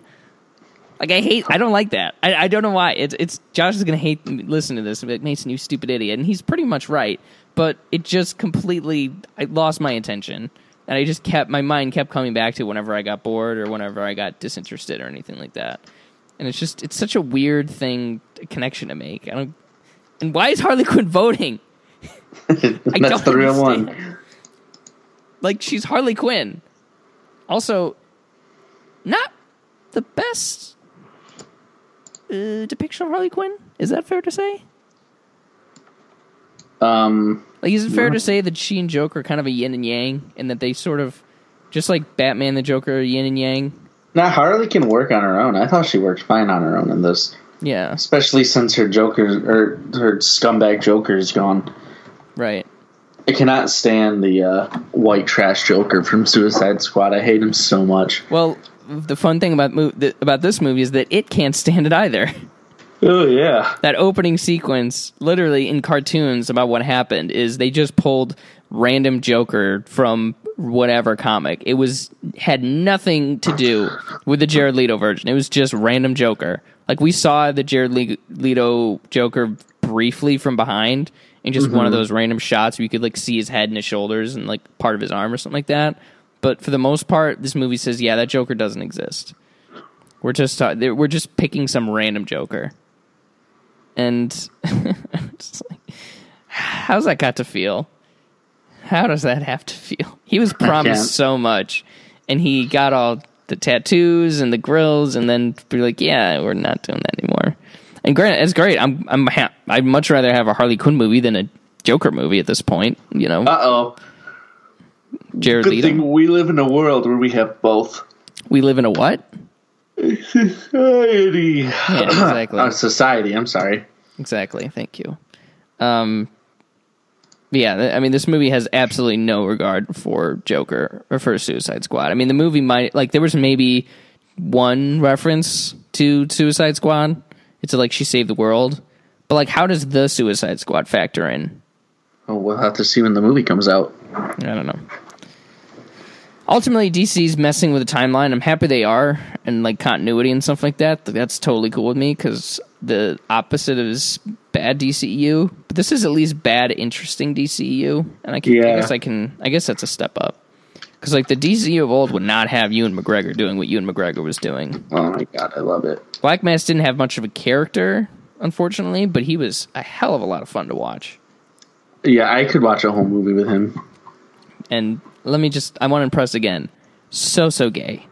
Like I hate, I don't like that. I, I don't know why. It's it's Josh is gonna hate me- listen to this. and be Like Mason, you stupid idiot, and he's pretty much right. But it just completely, I lost my attention, and I just kept my mind kept coming back to whenever I got bored or whenever I got disinterested or anything like that. And it's just, it's such a weird thing connection to make. I don't. And why is Harley Quinn voting? <laughs> That's the real one. Like she's Harley Quinn. Also, not the best uh, depiction of Harley Quinn. Is that fair to say? Um, Like, is it fair to say that she and Joker are kind of a yin and yang, and that they sort of, just like Batman and the Joker, are yin and yang? now Harley can work on her own. I thought she worked fine on her own in this, Yeah, especially since her Joker or her scumbag Joker is gone. right. I cannot stand the uh, white trash Joker from Suicide Squad. I hate him so much. Well, the fun thing about mo- th- about this movie is that it can't stand it either. <laughs> Oh yeah, that opening sequence, literally in cartoons about what happened, is they just pulled random Joker from whatever comic. It was had nothing to do with the Jared Leto version. It was just random Joker. Like we saw the Jared Le- Leto Joker briefly from behind in just one of those random shots where you could like see his head and his shoulders and like part of his arm or something like that. but for the most part, this movie says, yeah, that Joker doesn't exist. We're just uh, we're just picking some random Joker, and <laughs> just like, how's that got to feel? How does that have to feel? He was <laughs> promised so much, and he got all the tattoos and the grills, and then be like, yeah, we're not doing that anymore. And granted, it's great. I'm I'm ha- I'd much rather have a Harley Quinn movie than a Joker movie at this point. You know, Uh oh. Jared Good Leto. thing we live in a world where we have both. We live in a what? Society. <clears throat> Yeah, exactly. Society. I'm sorry. Exactly. Thank you. Um, yeah, I mean, this movie has absolutely no regard for Joker or for Suicide Squad. I mean, the movie might like there was maybe one reference to Suicide Squad. It's like she saved the world, but like, how does the Suicide Squad factor in? Oh, we'll have to see when the movie comes out. I don't know. Ultimately, DC's messing with the timeline. I'm happy they are, and like continuity and stuff like that. That's totally cool with me because the opposite is bad DCEU. But this is at least bad, interesting DCEU, and I, can, I guess I can. I guess that's a step up. Because like the DCU of old would not have Ewan McGregor doing what Ewan McGregor was doing. Oh my god, I love it. Black Mask didn't have much of a character, unfortunately, but he was a hell of a lot of fun to watch. Yeah, I could watch a whole movie with him. and let me just I want to impress again. So so gay.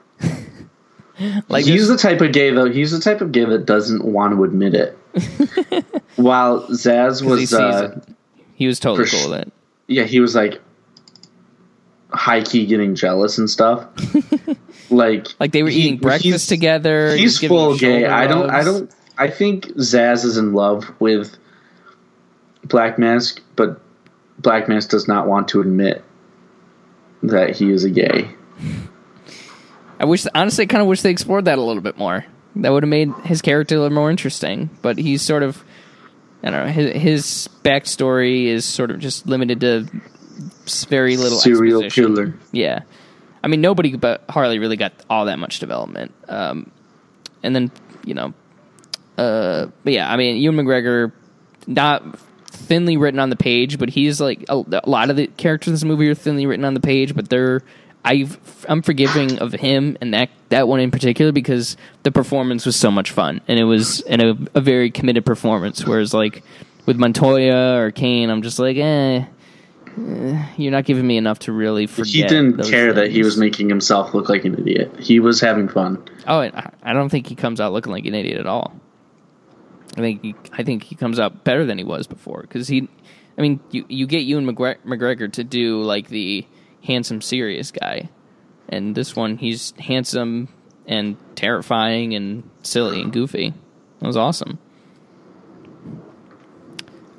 <laughs> like he's the type of gay though. He's the type of gay that doesn't want to admit it. <laughs> While Zsasz was, sees uh, he was totally cool with it. yeah, he was like high key getting jealous and stuff. <laughs> like, Like they were he- eating breakfast together. He's giving full gay. I don't. I don't. I think Zsasz is in love with Black Mask, but Black Mask does not want to admit that he is a gay. I wish honestly I kind of wish they explored that a little bit more. That would have made his character a little more interesting. But he's sort of I don't know, his, his backstory is sort of just limited to very little Serial exposition. killer. Yeah. I mean, nobody but Harley really got all that much development. Um, and then, you know, uh, but yeah, I mean, Ewan McGregor, not thinly written on the page, but he's like a, a lot of the characters in this movie are thinly written on the page, but they're. I've, I'm forgiving of him and that that one in particular because the performance was so much fun and it was in a, a very committed performance. Whereas like with Montoya or Cain, I'm just like, eh, eh, you're not giving me enough to really forget. He didn't care that he was making himself look like an idiot. He was having fun. Oh, I- I don't think he comes out looking like an idiot at all. I think he, I think he comes out better than he was before because he, I mean, you you get Ewan McGre- McGregor to do like the handsome, serious guy, and this one he's handsome and terrifying and silly and goofy. That was awesome.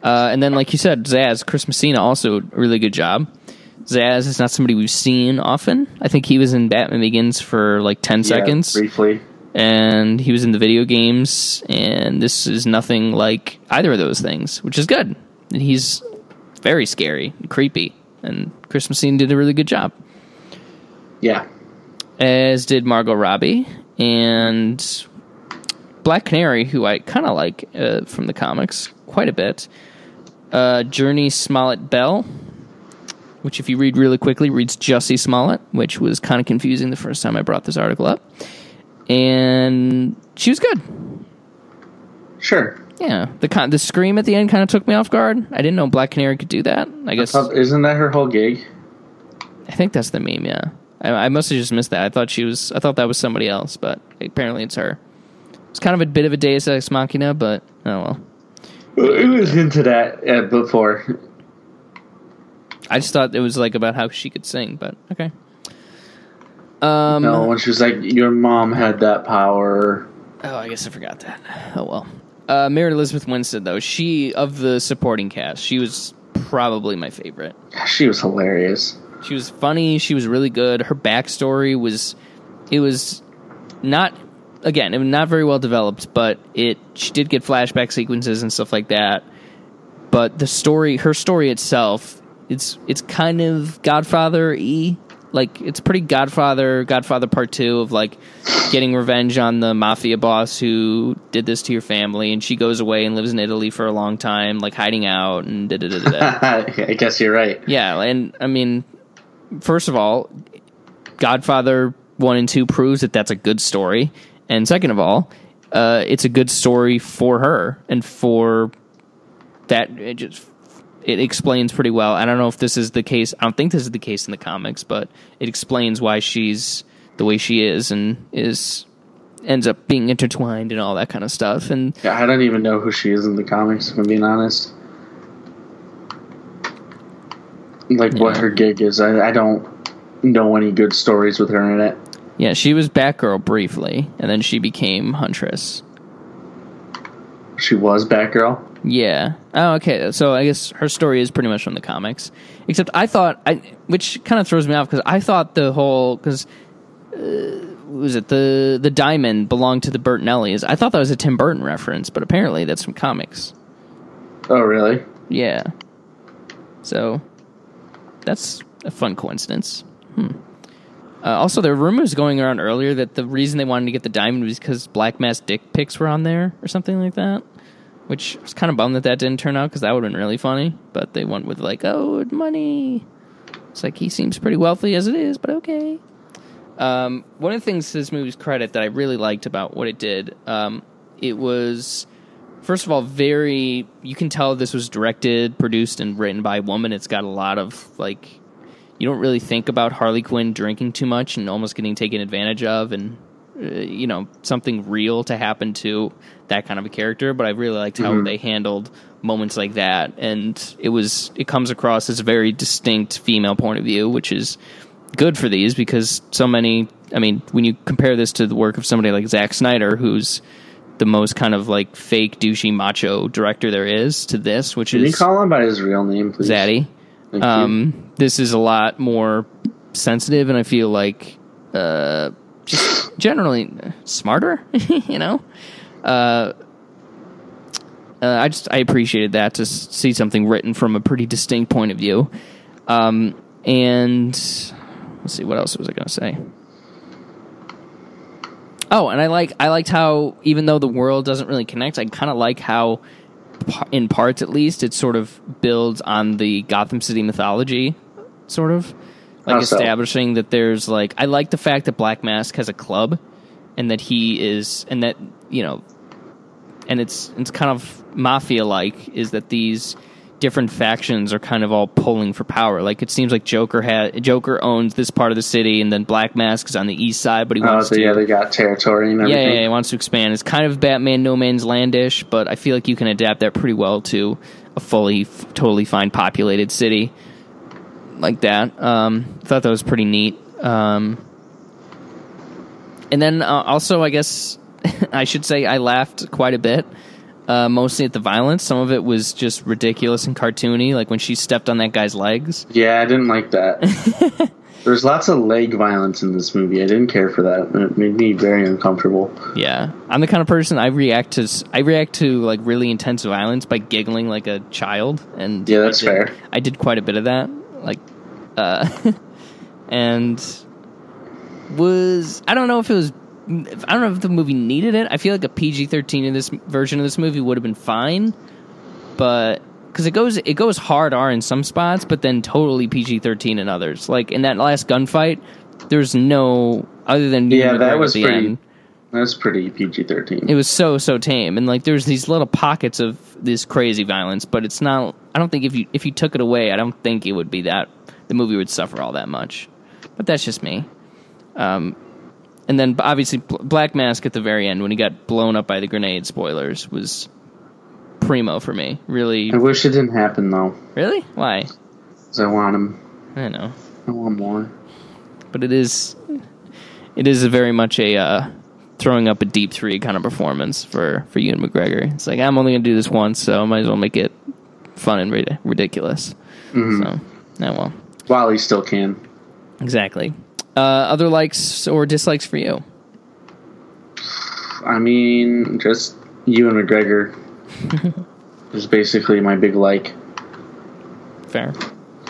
Uh, and then, like you said, Zsasz, Chris Messina, also a really good job. Zsasz is not somebody we've seen often. I think he was in Batman Begins for like ten Yeah, seconds briefly. And he was in the video games and this is nothing like either of those things which is good. And he's very scary and creepy and chris messina did a really good job. Yeah, as did margot robbie and black canary who i kind of like uh, from the comics quite a bit. Uh, Jurnee Smollett-Bell which if you read really quickly reads jussie smollett which was kind of confusing the first time i brought this article up and she was good sure. Yeah, the con- the scream at the end kind of took me off guard. I didn't know Black Canary could do that. I guess Isn't that her whole gig? I think that's the meme. Yeah, I, I must have just missed that. I thought she was. I thought that was somebody else, but apparently it's her. It's kind of a bit of a Deus Ex Machina, but oh well. It was into that uh, before. I just thought it was like about how she could sing, but okay. Um. no, when she was like, "Your mom had that power." Oh, I guess I forgot that. Oh well. Uh, Mary Elizabeth Winstead, though, she of the supporting cast, she was probably my favorite. She was hilarious. She was funny. She was really good. Her backstory was, it was not, again, it was not very well developed, but it she did get flashback sequences and stuff like that. But the story, her story itself, it's it's kind of Godfather y. Like it's pretty Godfather, Godfather Part Two of like getting revenge on the mafia boss who did this to your family, and she goes away and lives in Italy for a long time, like hiding out and da da da da. <laughs> I guess you're right. Yeah, and I mean, first of all, Godfather one and two proves that that's a good story, and second of all, uh, it's a good story for her and for that. It just it explains pretty well. I don't know if this is the case. I don't think this is the case in the comics, but it explains why she's the way she is and is ends up being intertwined and all that kind of stuff. And Yeah, I don't even know who she is in the comics. If I'm being honest. Like what her gig is, I, I don't know any good stories with her in it. yeah, she was Batgirl briefly, and then she became Huntress. She was Batgirl. Yeah. Oh, okay. So I guess her story is pretty much from the comics. Except I thought, I, which kind of throws me off because I thought the whole because uh, was it the the diamond belonged to the Bertinellis? I thought that was a Tim Burton reference, but apparently that's from comics. Oh, really? Yeah. So that's a fun coincidence. Hmm. Uh, also, there were rumors going around earlier that the reason they wanted to get the diamond was because Black Mask dick pics were on there or something like that. Which was kind of bummed that that didn't turn out because that would have been really funny. But they went with like, oh, money. It's like he seems pretty wealthy as it is, but okay. Um, one of the things to this movie's credit that I really liked about what it did, um, it was first of all very. You can tell this was directed, produced, and written by a woman. It's got a lot of like you don't really think about Harley Quinn drinking too much and almost getting taken advantage of, and uh, you know something real to happen to that kind of a character. But I really liked how they handled moments like that, and it was it comes across as a very distinct female point of view, which is good for these because so many. I mean, when you compare this to the work of somebody like Zack Snyder, who's the most kind of like fake douchey macho director there is to this, which Can you is call him by his real name, please? Zaddy. You. Um, this is a lot more sensitive, and I feel like uh, just generally smarter. <laughs> you know, uh, uh, I just I appreciated that to s- see something written from a pretty distinct point of view. Um, and let's see, what else was I going to say? Oh, and I like I liked how even though the world doesn't really connect, I kind of like how, in parts at least, it sort of builds on the Gotham City mythology, sort of like How so? establishing that there's like I like the fact that Black Mask has a club, and that he is and that you know, and it's it's kind of mafia like is that these different factions are kind of all pulling for power. Like it seems like Joker had Joker owns this part of the city, and then Black Mask is on the east side, but he Oh, wants so to yeah, they got territory and yeah, everything. yeah, he wants to expand. It's kind of Batman No Man's Landish, but I feel like you can adapt that pretty well to a fully, f- totally fine populated city like that. Um, thought that was pretty neat. Um, and then uh, also, I guess <laughs> I should say I laughed quite a bit. Uh, mostly at the violence. Some of it was just ridiculous and cartoony, like when she stepped on that guy's legs. Yeah, I didn't like that. <laughs> There's lots of leg violence in this movie. I didn't care for that. It made me very uncomfortable. Yeah, I'm the kind of person I react to. I react to like really intense violence by giggling like a child, and Yeah, that's I did, fair. I did quite a bit of that, like, uh, <laughs> and was I don't know if it was. I don't know if the movie needed it. I feel like a PG-13 in this version of this movie would have been fine, but because it goes it goes hard R in some spots, but then totally PG-13 in others. Like in that last gunfight, there's no other than Yeah, that was pretty. end That's pretty PG-13. it was so so tame. And like there's these little pockets of this crazy violence but it's not i don't think if you if you took it away i don't think it would be that the movie would suffer all that much. But that's just me. Um and then obviously black mask at the very end when he got blown up by the grenade spoilers was primo for me. Really. I wish it didn't happen though, really? Why? Because I want him. i know. I want more. but it is it is a very much a uh, throwing up a deep three kind of performance for for Ewan McGregor. It's like I'm only gonna do this once, so I might as well make it fun and rid- ridiculous. Mm-hmm. So, oh well, While he still can. exactly. Uh, other likes or dislikes for you? I mean, just Ewan McGregor <laughs> is basically my big like. Fair,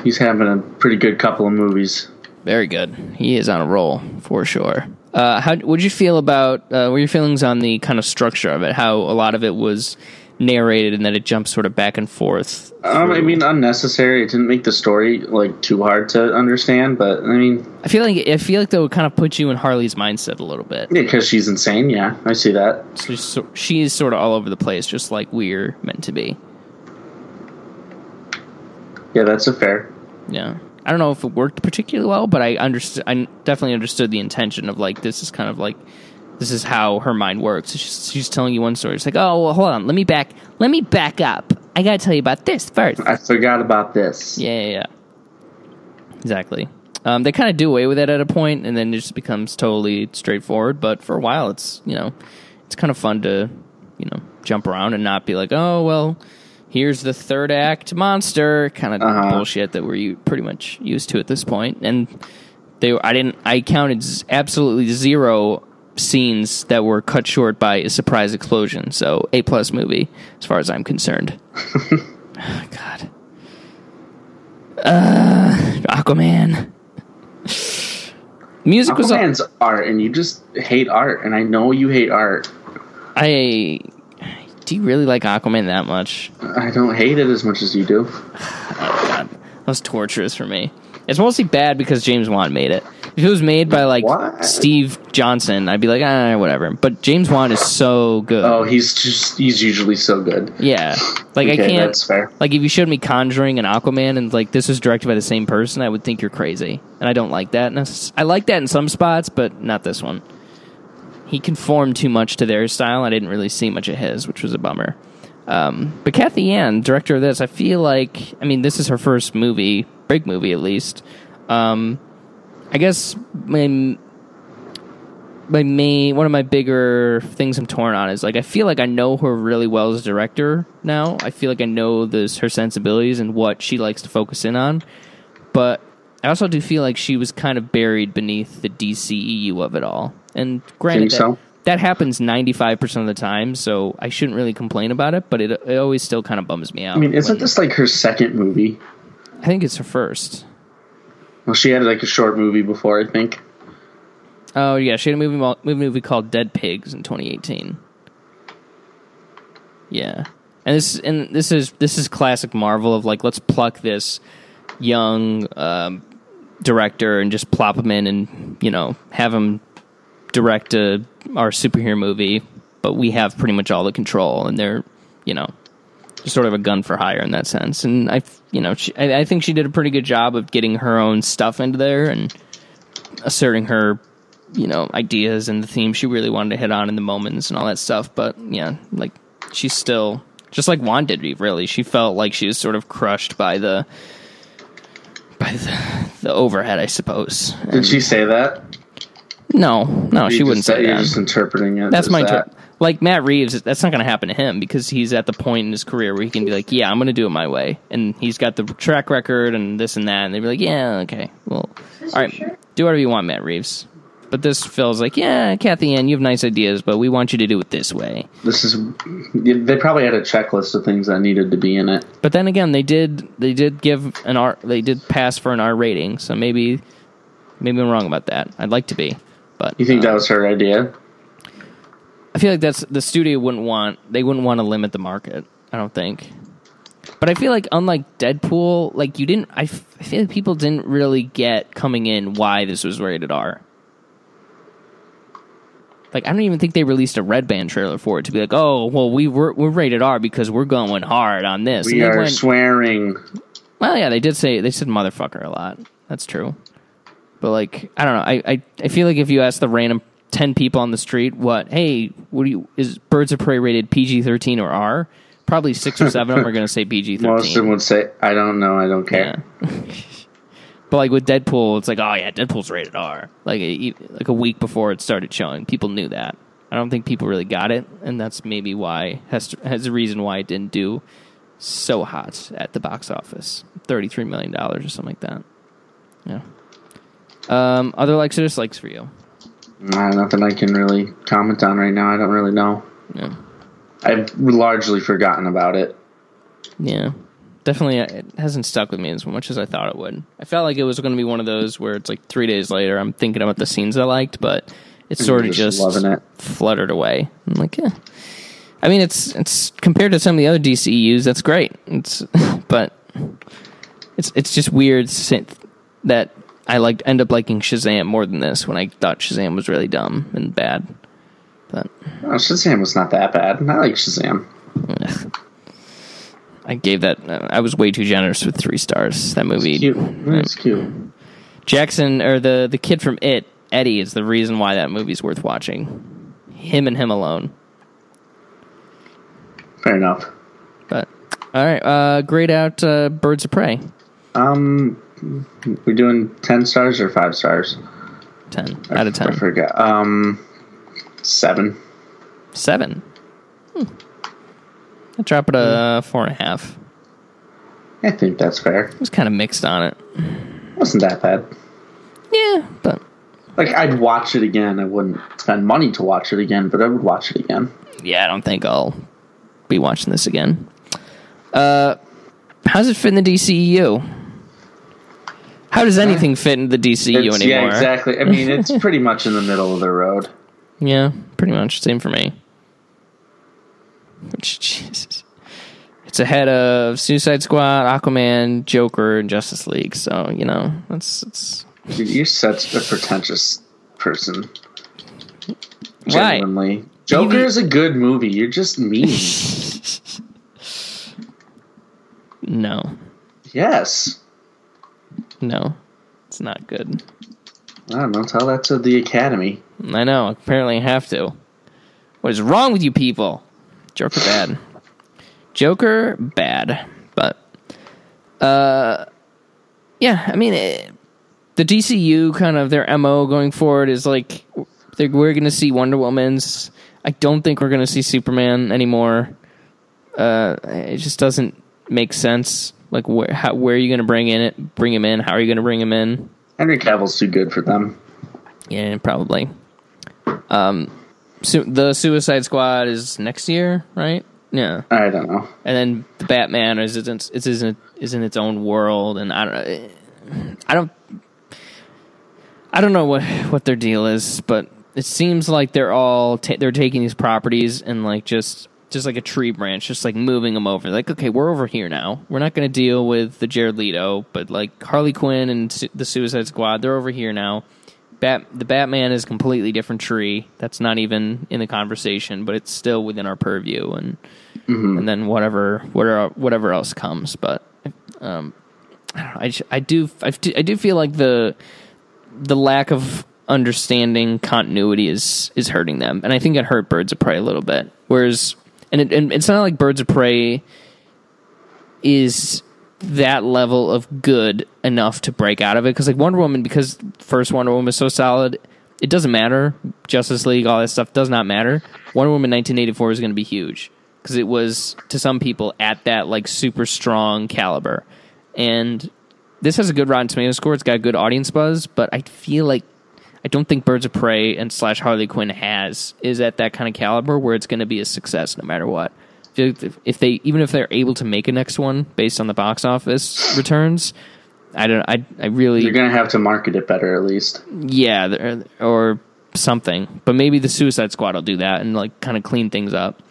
He's having a pretty good couple of movies. very good. He is on a roll for sure. Uh, how would you feel about? Uh, what were your feelings on the kind of structure of it? How a lot of it was narrated and that it jumps sort of back and forth. Um, I mean, unnecessary. It didn't make the story like too hard to understand, but I mean, I feel like I feel like that would kind of put you in Harley's mindset a little bit. yeah, because she's insane. Yeah, I see that. So she's so, she is sort of all over the place, just like we're meant to be. Yeah, that's a fair. Yeah. I don't know if it worked particularly well, but I understood. I definitely understood the intention of like this is kind of like this is how her mind works. She's, she's telling you one story. It's like, oh, well, hold on, let me back, let me back up. I gotta tell you about this first. I forgot about this. Yeah, yeah, yeah. Exactly. Um, they kind of do away with it at a point, and then it just becomes totally straightforward. But for a while, it's you know, it's kind of fun to you know jump around and not be like, oh well, here's the third act monster kind of Uh-huh. bullshit that we're pretty much used to at this point. And they, were- I didn't, I counted absolutely zero scenes that were cut short by a surprise explosion. So a plus movie as far as I'm concerned. <laughs> God. Uh, Aquaman. Music was. Aquaman's art, and you just hate art, and I know you hate art. I. Do you really like Aquaman that much? I don't hate it as much as you do. <sighs> oh, God, that was torturous for me. It's mostly bad because James Wan made it. If it was made by like What? Steve Johnson, I'd be like, ah, whatever. But James Wan is so good. Oh, he's just he's usually so good. Yeah, like I can't. that's fair. Like if you showed me Conjuring and Aquaman, and like this was directed by the same person, I would think you're crazy, and I don't like that. necess- I like that in some spots, but not this one. He conformed too much to their style. I didn't really see much of his, which was a bummer. Um, but Cathy Yan, director of this, I feel like I mean this is her first movie, big movie at least. Um, I guess my my main one of my bigger things I'm torn on is like I feel like I know her really well as a director now. I feel like I know this her sensibilities and what she likes to focus in on. But I also do feel like she was kind of buried beneath the DCEU of it all. And granted that, so? that happens 95% of the time, so I shouldn't really complain about it, but it, it always still kind of bums me out. I mean, isn't when- this like her second movie? I think it's her first. Well, she had like a short movie before, I think. Oh yeah, she had a movie movie movie called Dead Pigs in 2018. Yeah, and this and this is this is classic Marvel of like let's pluck this young um, director and just plop him in and you know have him direct a, our superhero movie, but we have pretty much all the control and they're you know sort of a gun for hire in that sense. And I you know she, I, I think she did a pretty good job of getting her own stuff into there and asserting her you know ideas and the theme she really wanted to hit on in the moments and all that stuff but yeah like she's still just like Wan did really she felt like she was sort of crushed by the by the, the overhead I suppose Did she say that? No no she wouldn't just, say You're that just interpreting it. that's my that. ter- like Matt Reeves that's not going to happen to him because he's at the point in his career where he can be like yeah I'm going to do it my way and he's got the track record and this and that and they'd be like yeah okay well all right do whatever you want Matt Reeves but this feels like yeah Cathy Yan you have nice ideas but we want you to do it this way This is. They probably had a checklist of things that needed to be in it. but then again they did they did give an R they did pass for an R rating so maybe maybe I'm wrong about that I'd like to be but You think uh, that was her idea? I feel like that's the studio wouldn't want they wouldn't want to limit the market. I don't think. But I feel like unlike Deadpool, like you didn't I, f- I feel like people didn't really get coming in why this was rated R. Like I don't even think they released a red band trailer for it to be like, "Oh, well we were we're rated R because we're going hard on this." We are went- swearing. well, yeah, they did say they said motherfucker a lot. That's true. But like, I don't know. I, I, I feel like if you ask the random ten people on the street, what, hey, what do you is Birds of Prey rated PG thirteen or R? Probably six or seven of them are going to say PG thirteen. Most of them would say, "I don't know. I don't care." Yeah. <laughs> but like with Deadpool, it's like, oh yeah, Deadpool's rated R. Like a, like a week before it started showing, people knew that. I don't think people really got it, and that's maybe why has has a reason why it didn't do so hot at the box office, thirty three million dollars or something like that. Yeah. Um, other likes or dislikes for you? Nah, nothing I can really comment on right now. I don't really know. Yeah. I've largely forgotten about it. Yeah. Definitely, uh, it hasn't stuck with me as much as I thought it would. I felt like it was going to be one of those where it's like three days later, I'm thinking about the scenes I liked, but it's sort of just it. fluttered away. I'm like, yeah, I mean, it's it's compared to some of the other DCEUs, that's great. It's <laughs> but it's it's just weird that I like end up liking Shazam more than this when I thought Shazam was really dumb and bad. But Oh, Shazam was not that bad. I like Shazam. I gave that. I was way too generous with three stars. That movie. Cute. It's cute. Jackson or the the kid from It, Eddie, is the reason why that movie's worth watching. Him and him alone. Fair enough. But all right, uh, grade out uh, Birds of Prey. Um, we're doing ten stars or five stars. Ten I- out of ten. I ten. forgot. Um, seven. Seven. Hmm. I drop it a four and a half. I think that's fair. I was kind of mixed on it. Wasn't that bad. Yeah, but Like I'd watch it again. I wouldn't spend money to watch it again, but I would watch it again. yeah, I don't think I'll be watching this again. Uh, how's it fit in the DCEU? How does anything fit in the DCEU It's- anymore? yeah, exactly. I mean, it's <laughs> pretty much in the middle of the road. Yeah, pretty much same for me. <laughs> Jesus, it's ahead of Suicide Squad, Aquaman, Joker, and Justice League. So you know that's it's Dude, you're such a pretentious person. Why? Genuinely. Joker is a good movie. You're just mean. <laughs> no, yes. No, it's not good. I don't know. Tell that to the Academy. I know. Apparently, I have to. What is wrong with you people? Joker bad. Joker bad. But, uh, yeah. I mean, it, the DCU kind of their mo going forward is like we're going to see Wonder Woman's. I don't think we're going to see Superman anymore. Uh, it just doesn't make sense. Like where how, where are you going to bring in it? Bring him in? How are you going to bring him in? Henry Cavill's too good for them. Yeah, probably. Um, su- the Suicide Squad is next year, right? Yeah, I don't know. and then the Batman is is is in, is in its own world, and I don't, I don't, I don't know what what their deal is, but it seems like they're all ta- they're taking these properties and like just just like a tree branch, just like moving them over. Like, okay, we're over here now. We're not going to deal with the Jared Leto, but like Harley Quinn and Su- the Suicide Squad, they're over here now. Bat the Batman is a completely different tree. That's not even in the conversation, but it's still within our purview, and and then whatever whatever whatever else comes. But um, I, don't know, I, j- I do I do I do feel like the the lack of understanding continuity is is hurting them, and I think it hurt Birds of Prey a little bit. Whereas, and, it, and it's not like Birds of Prey is that level of good enough to break out of it. Because like Wonder Woman because first Wonder Woman is so solid it doesn't matter. Justice League all that stuff does not matter. Wonder Woman 1984 is going to be huge. Because it was to some people at that like super strong caliber. And this has a good Rotten Tomato score. It's got a good audience buzz but I feel like I don't think Birds of Prey and slash Harley Quinn has is at that kind of caliber where it's going to be a success no matter what. If they even if they're able to make a next one based on the box office returns, I don't. I I really You're gonna have to market it better, at least. yeah or something. But maybe the Suicide Squad will do that and like kind of clean things up.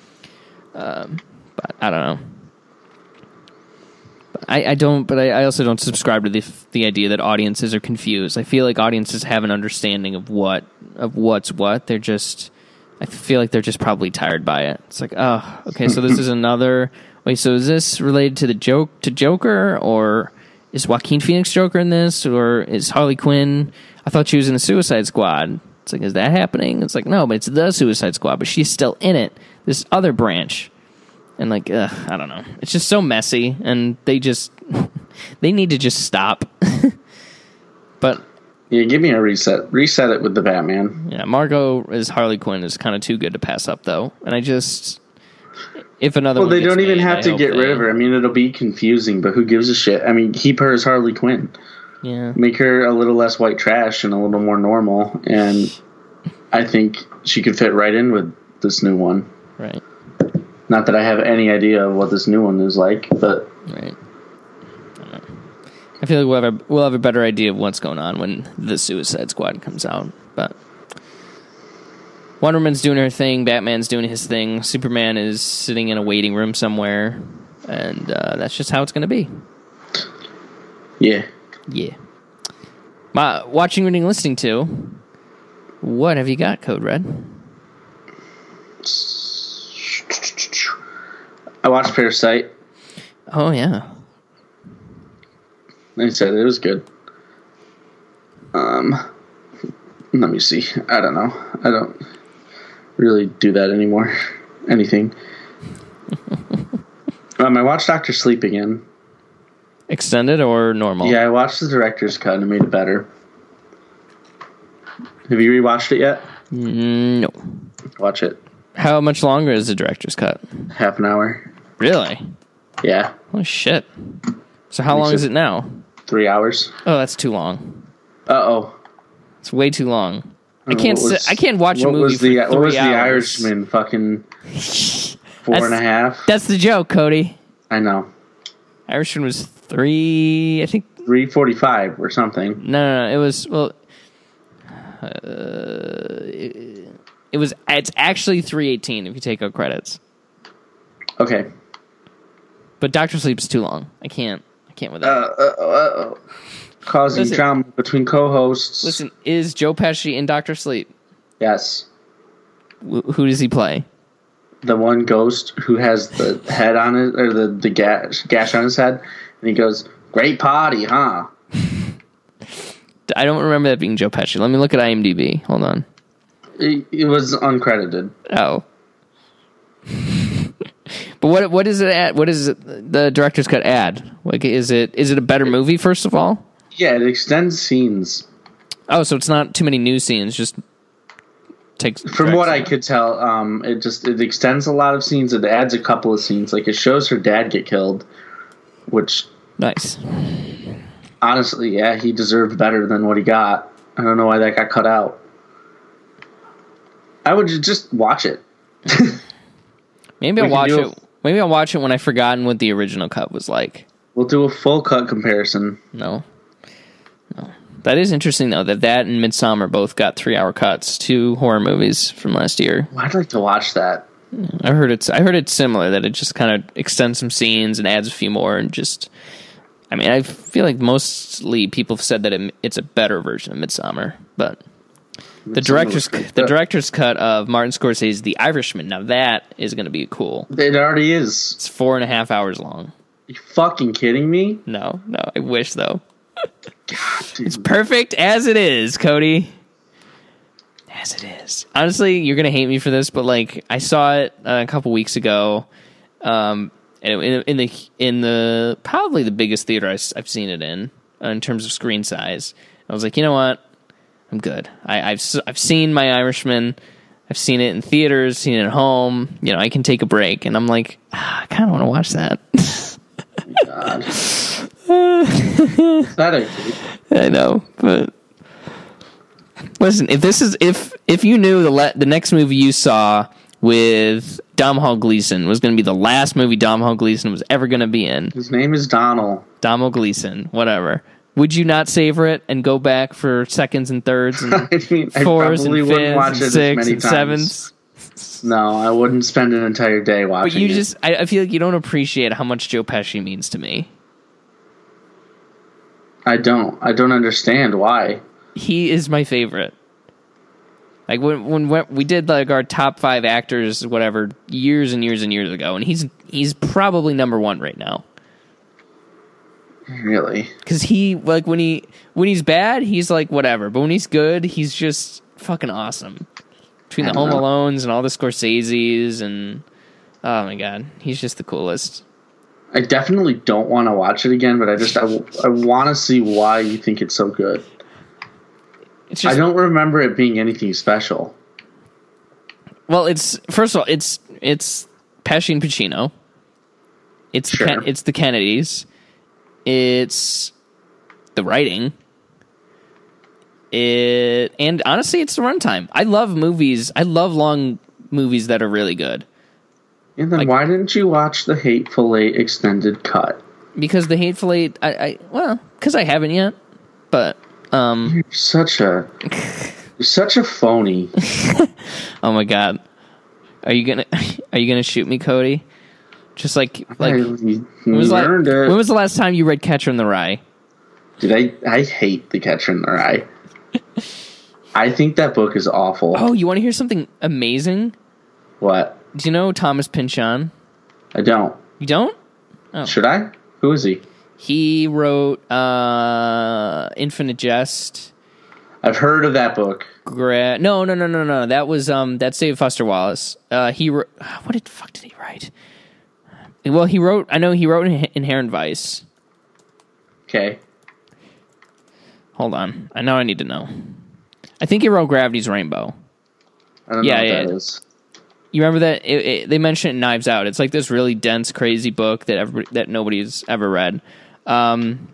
Um, but I don't know. I, I don't. But I, I also don't subscribe to the the idea that audiences are confused. I feel like audiences have an understanding of what of what's what. They're just. I feel like they're just probably tired by it. It's like, oh, okay, so this is <laughs> another. Wait, so is this related to the joke to Joker, or is Joaquin Phoenix Joker in this, or is Harley Quinn? I thought she was in the Suicide Squad. It's like, is that happening? It's like, no, but it's the Suicide Squad, but she's still in it. This other branch, and like, ugh, I don't know. It's just so messy, and they just <laughs> they need to just stop. <laughs> but Yeah, give me a reset. Reset it with the Batman. yeah, Margot as Harley Quinn is kind of too good to pass up, though. And I just, if another, Well, they don't even made, have I to get they- rid of her. I mean, it'll be confusing, but who gives a shit? I mean, keep her as Harley Quinn. Yeah, Make her a little less white trash and a little more normal, and I think she could fit right in with this new one. right, Not that I have any idea of what this new one is like, but right. I don't know. I feel like we'll have a, we'll have a better idea of what's going on when the Suicide Squad comes out. But Wonder Woman's doing her thing, Batman's doing his thing, Superman is sitting in a waiting room somewhere, and uh, that's just how it's going to be. Yeah. Yeah. My, watching, reading, listening to. What have you got, Code Red? I watched Parasite. Oh yeah, They said, it was good. Um, let me see. I don't know. I don't really do that anymore. <laughs> Anything. <laughs> um, I watched Doctor Sleep again. extended or normal? Yeah, I watched the director's cut and it made it better. Have you rewatched it yet? Mm, no. Watch it. How much longer is the director's cut? Half an hour. Really? Yeah, Oh shit! So how long is it now? three hours. Oh, that's too long. Uh oh. It's way too long. I can't. was- sit, I can't watch a What movie was the for what three was the hours. Irishman? Fucking <laughs> four and a half. That's the joke, Cody. I know. Irishman was three. I think. Three forty-five or something. No, no, no. It was well. Uh, it, it was. It's actually three eighteen if you take out credits. Okay. But Doctor Sleep's too long. I can't. I can't with that. Uh, uh, uh, uh, causing Listen. drama between co-hosts. Listen, is Joe Pesci in Doctor Sleep? Yes, Wh- Who does he play? the one ghost who has the head on it or the the gash, gash on his head, and he goes, "Great party, huh?" <laughs> I don't remember that being Joe Pesci. Let me look at IMDb. Hold on. It, it was uncredited. Oh. But what what is it at? What is it, the director's cut add? Like, is it is it a better movie? First of all, Yeah, it extends scenes. oh, so it's not too many new scenes. Just takes From what I could tell, um, it just it extends a lot of scenes. It adds a couple of scenes. Like it shows her dad get killed, which nice. honestly, yeah, he deserved better than what he got. I don't know why that got cut out. I would just watch it. <laughs> Maybe I'll watch it. Maybe I'll watch it when I've forgotten what the original cut was like. We'll do a full cut comparison. No, no. That is interesting though. That that and Midsommar both got three hour cuts. Two horror movies from last year. I'd like to watch that. I heard it's I heard it's similar that it just kind of extends some scenes and adds a few more and just. I mean, I feel like mostly people have said that it, it's a better version of Midsommar, but the director's the good. director's cut of Martin Scorsese's The Irishman. Now that is going to be cool. It already is. It's four and a half hours long. you fucking kidding me? No, no, I wish though. Dude, Perfect as it is, Cody. As it is. Honestly, you're gonna hate me for this, but like I saw it uh, a couple weeks ago, um, and in, in the in the probably the biggest theater I, have seen it in uh, in terms of screen size. I was like, you know what, I'm good. I, I've s- I've seen my Irishman. I've seen it in theaters, seen it at home. You know, I can take a break, and I'm like, ah, I kind of want to watch that. <laughs> God. <laughs> I know, but listen, if this is if if you knew the le- the next movie you saw with Domhnall Gleeson was going to be the last movie Domhnall Gleeson was ever going to be in, His name is Donald. Domhnall Gleeson, whatever. Would you not savor it and go back for seconds and thirds and <laughs> I mean, I fours and probably fifths watch and it as six many and times. sevens? No, I wouldn't spend an entire day watching. It. But you it. just, I, I feel like you don't appreciate how much Joe Pesci means to me. I don't. I don't understand why. he is my favorite. Like when when we- we did like our top five actors, whatever, years and years and years ago, and he's he's probably number one right now Really. because he like when he when he's bad, he's like whatever, but when he's good, he's just fucking awesome. Between the Home know. Alones and all the Scorseses and oh my god, he's just the coolest. I definitely don't want to watch it again, but I just I, I want to see why you think it's so good. It's just I don't remember it being anything special. Well, it's first of all, it's it's Pesci and Pacino. It's Sure. Ken- it's the Kennedys. It's the writing. It and honestly, it's the runtime. I love movies. I love long movies that are really good And then Like- why didn't you watch the Hateful Eight extended cut? because the Hateful Eight. I, I well, because I haven't yet, but um, You're such a <laughs> you're such a phony. <laughs> Oh my god. Are you gonna <laughs> Are you gonna shoot me, Cody? Just like like I, when was, the la- learned it. when was the last time you read Catcher in the Rye? Did I? I hate the Catcher in the Rye. <laughs> I think that book is awful. Oh, you want to hear something amazing? What? Do you know Thomas Pynchon? I don't. You don't? Should I? Who is he? He wrote uh Infinite Jest. I've heard of that book. Gra- no, no, no, no, no. That was um that's David Foster Wallace. Uh he wrote what did fuck did he write? Well, he wrote I know he wrote In- Inherent Vice. Okay. Hold on. I know I need to know. I think he wrote Gravity's Rainbow. I don't Yeah, know what yeah. that is. You remember that it, it, they mentioned it in Knives Out. It's like this really dense, crazy book that everybody, that nobody's ever read. Um,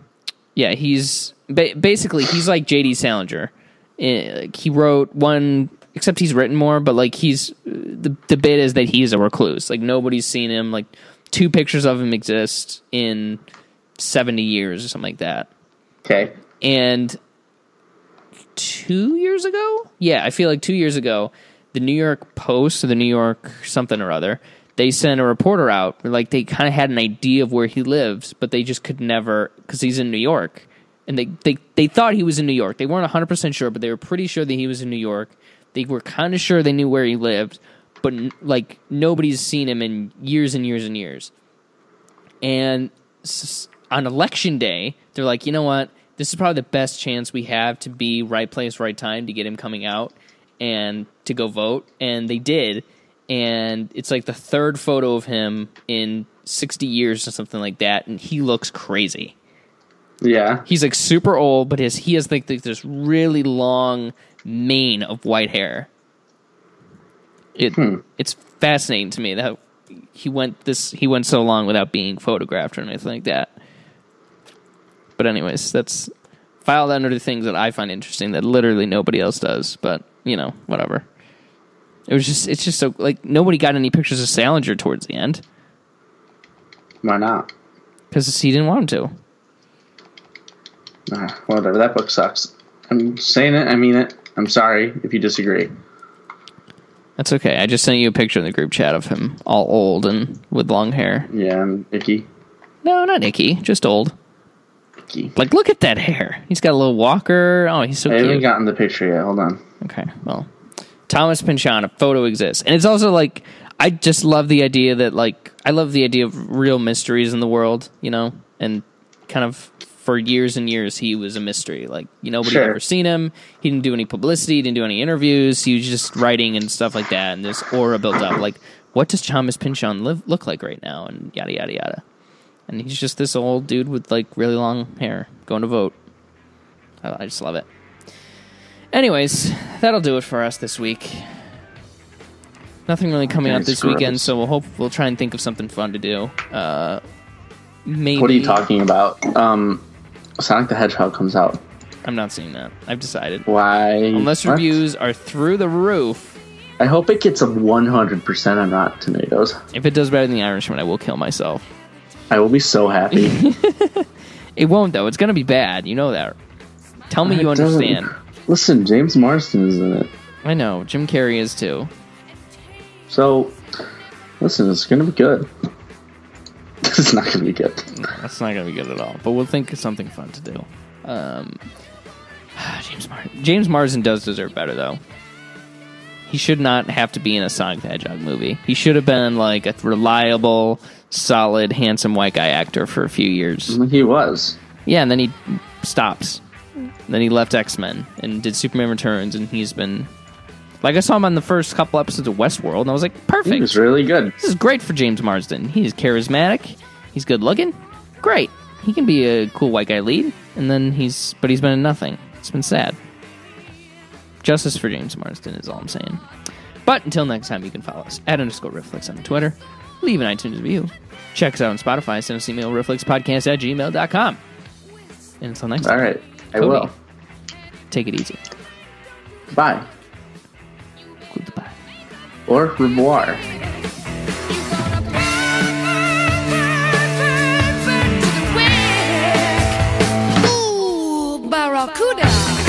yeah, he's ba- basically he's like J.D. Salinger. Eh, like, he wrote one, except he's written more. But like he's the the bit is that he's a recluse. Like nobody's seen him. Like two pictures of him exist in seventy years or something like that. Okay. And two years ago, yeah, I feel like two years ago, the New York Post or the New York something or other, they sent a reporter out. Like they kind of had an idea of where he lives, but they just could never because he's in New York, and they they they thought he was in New York. They weren't hundred percent sure, but they were pretty sure that he was in New York. They were kind of sure they knew where he lived, but like nobody's seen him in years and years and years. And on election day, they're like, you know what? This is probably the best chance we have to be right place, right time to get him coming out and to go vote. And they did. And it's like the third photo of him in 60 years or something like that. And he looks crazy. Yeah. He's like super old, but his he has like this really long mane of white hair. It it's fascinating to me that he went this he went so long without being photographed or anything like that. But anyways, that's filed under the things that I find interesting that literally nobody else does. But you know, whatever. It was just it's just so like nobody got any pictures of Salinger towards the end Why not? because he didn't want him to. Ah, whatever. That book sucks. I'm saying it. I mean it. I'm sorry if you disagree. That's okay. I just sent you a picture in the group chat of him all old and with long hair. Yeah, I'm icky. No, not icky, just old. Icky. Like, look at that hair. He's got a little walker. Oh, he's so I haven't gotten the picture yet. Hold on. Okay, well, Thomas Pynchon, a photo exists, and it's also like I just love the idea that like I love the idea of real mysteries in the world, you know, and kind of for years and years he was a mystery. Like you nobody Sure. ever seen him. He didn't do any publicity. He didn't do any interviews. He was just writing and stuff like that, and this aura built up. Like, what does Thomas Pynchon live, look like right now? And yada yada yada. And he's just this old dude with like really long hair going to vote. I, I just love it. Anyways, that'll do it for us this week. Nothing really coming out this weekend, us. so we'll hope we'll try and think of something fun to do. Uh, maybe What are you talking about? Um, Sonic the Hedgehog comes out. I'm not seeing that. I've decided. Why? Unless What? reviews are through the roof. I hope it gets a 100% on Rotten Tomatoes. If it does better than The Irishman, I will kill myself. I will be so happy. <laughs> It won't though. It's gonna be bad. You know that. Tell me you It doesn't- understand. Listen, James Marsden is in it. I know. Jim Carrey is too. So, listen, it's going to be good. <laughs> it's not going to be good. That's not gonna be good at all. But we'll think of something fun to do. Um, <sighs> James Mar- James Marsden does deserve better though. He should not have to be in a Sonic the Hedgehog movie. He should have been like a reliable, solid, handsome white guy actor for a few years. He was. Yeah, and then he stops. Then he left X Men and did Superman Returns, and he's been like I saw him on the first couple episodes of Westworld, and I was like, He perfect. was really good. This is great for James Marsden. He's charismatic. He's good looking. Great. He can be a cool white guy lead. And then he's, but he's been in nothing. It's been sad. Justice for James Marsden is all I'm saying. But until next time, you can follow us at underscore Reflex on Twitter. Leave an iTunes review. Check us out on Spotify. Send us an email, reflexpodcast at gmail.com. And until next All time, All right. I Cody. will. take it easy. Bye goodbye. Or revoir. Ooh, barracuda.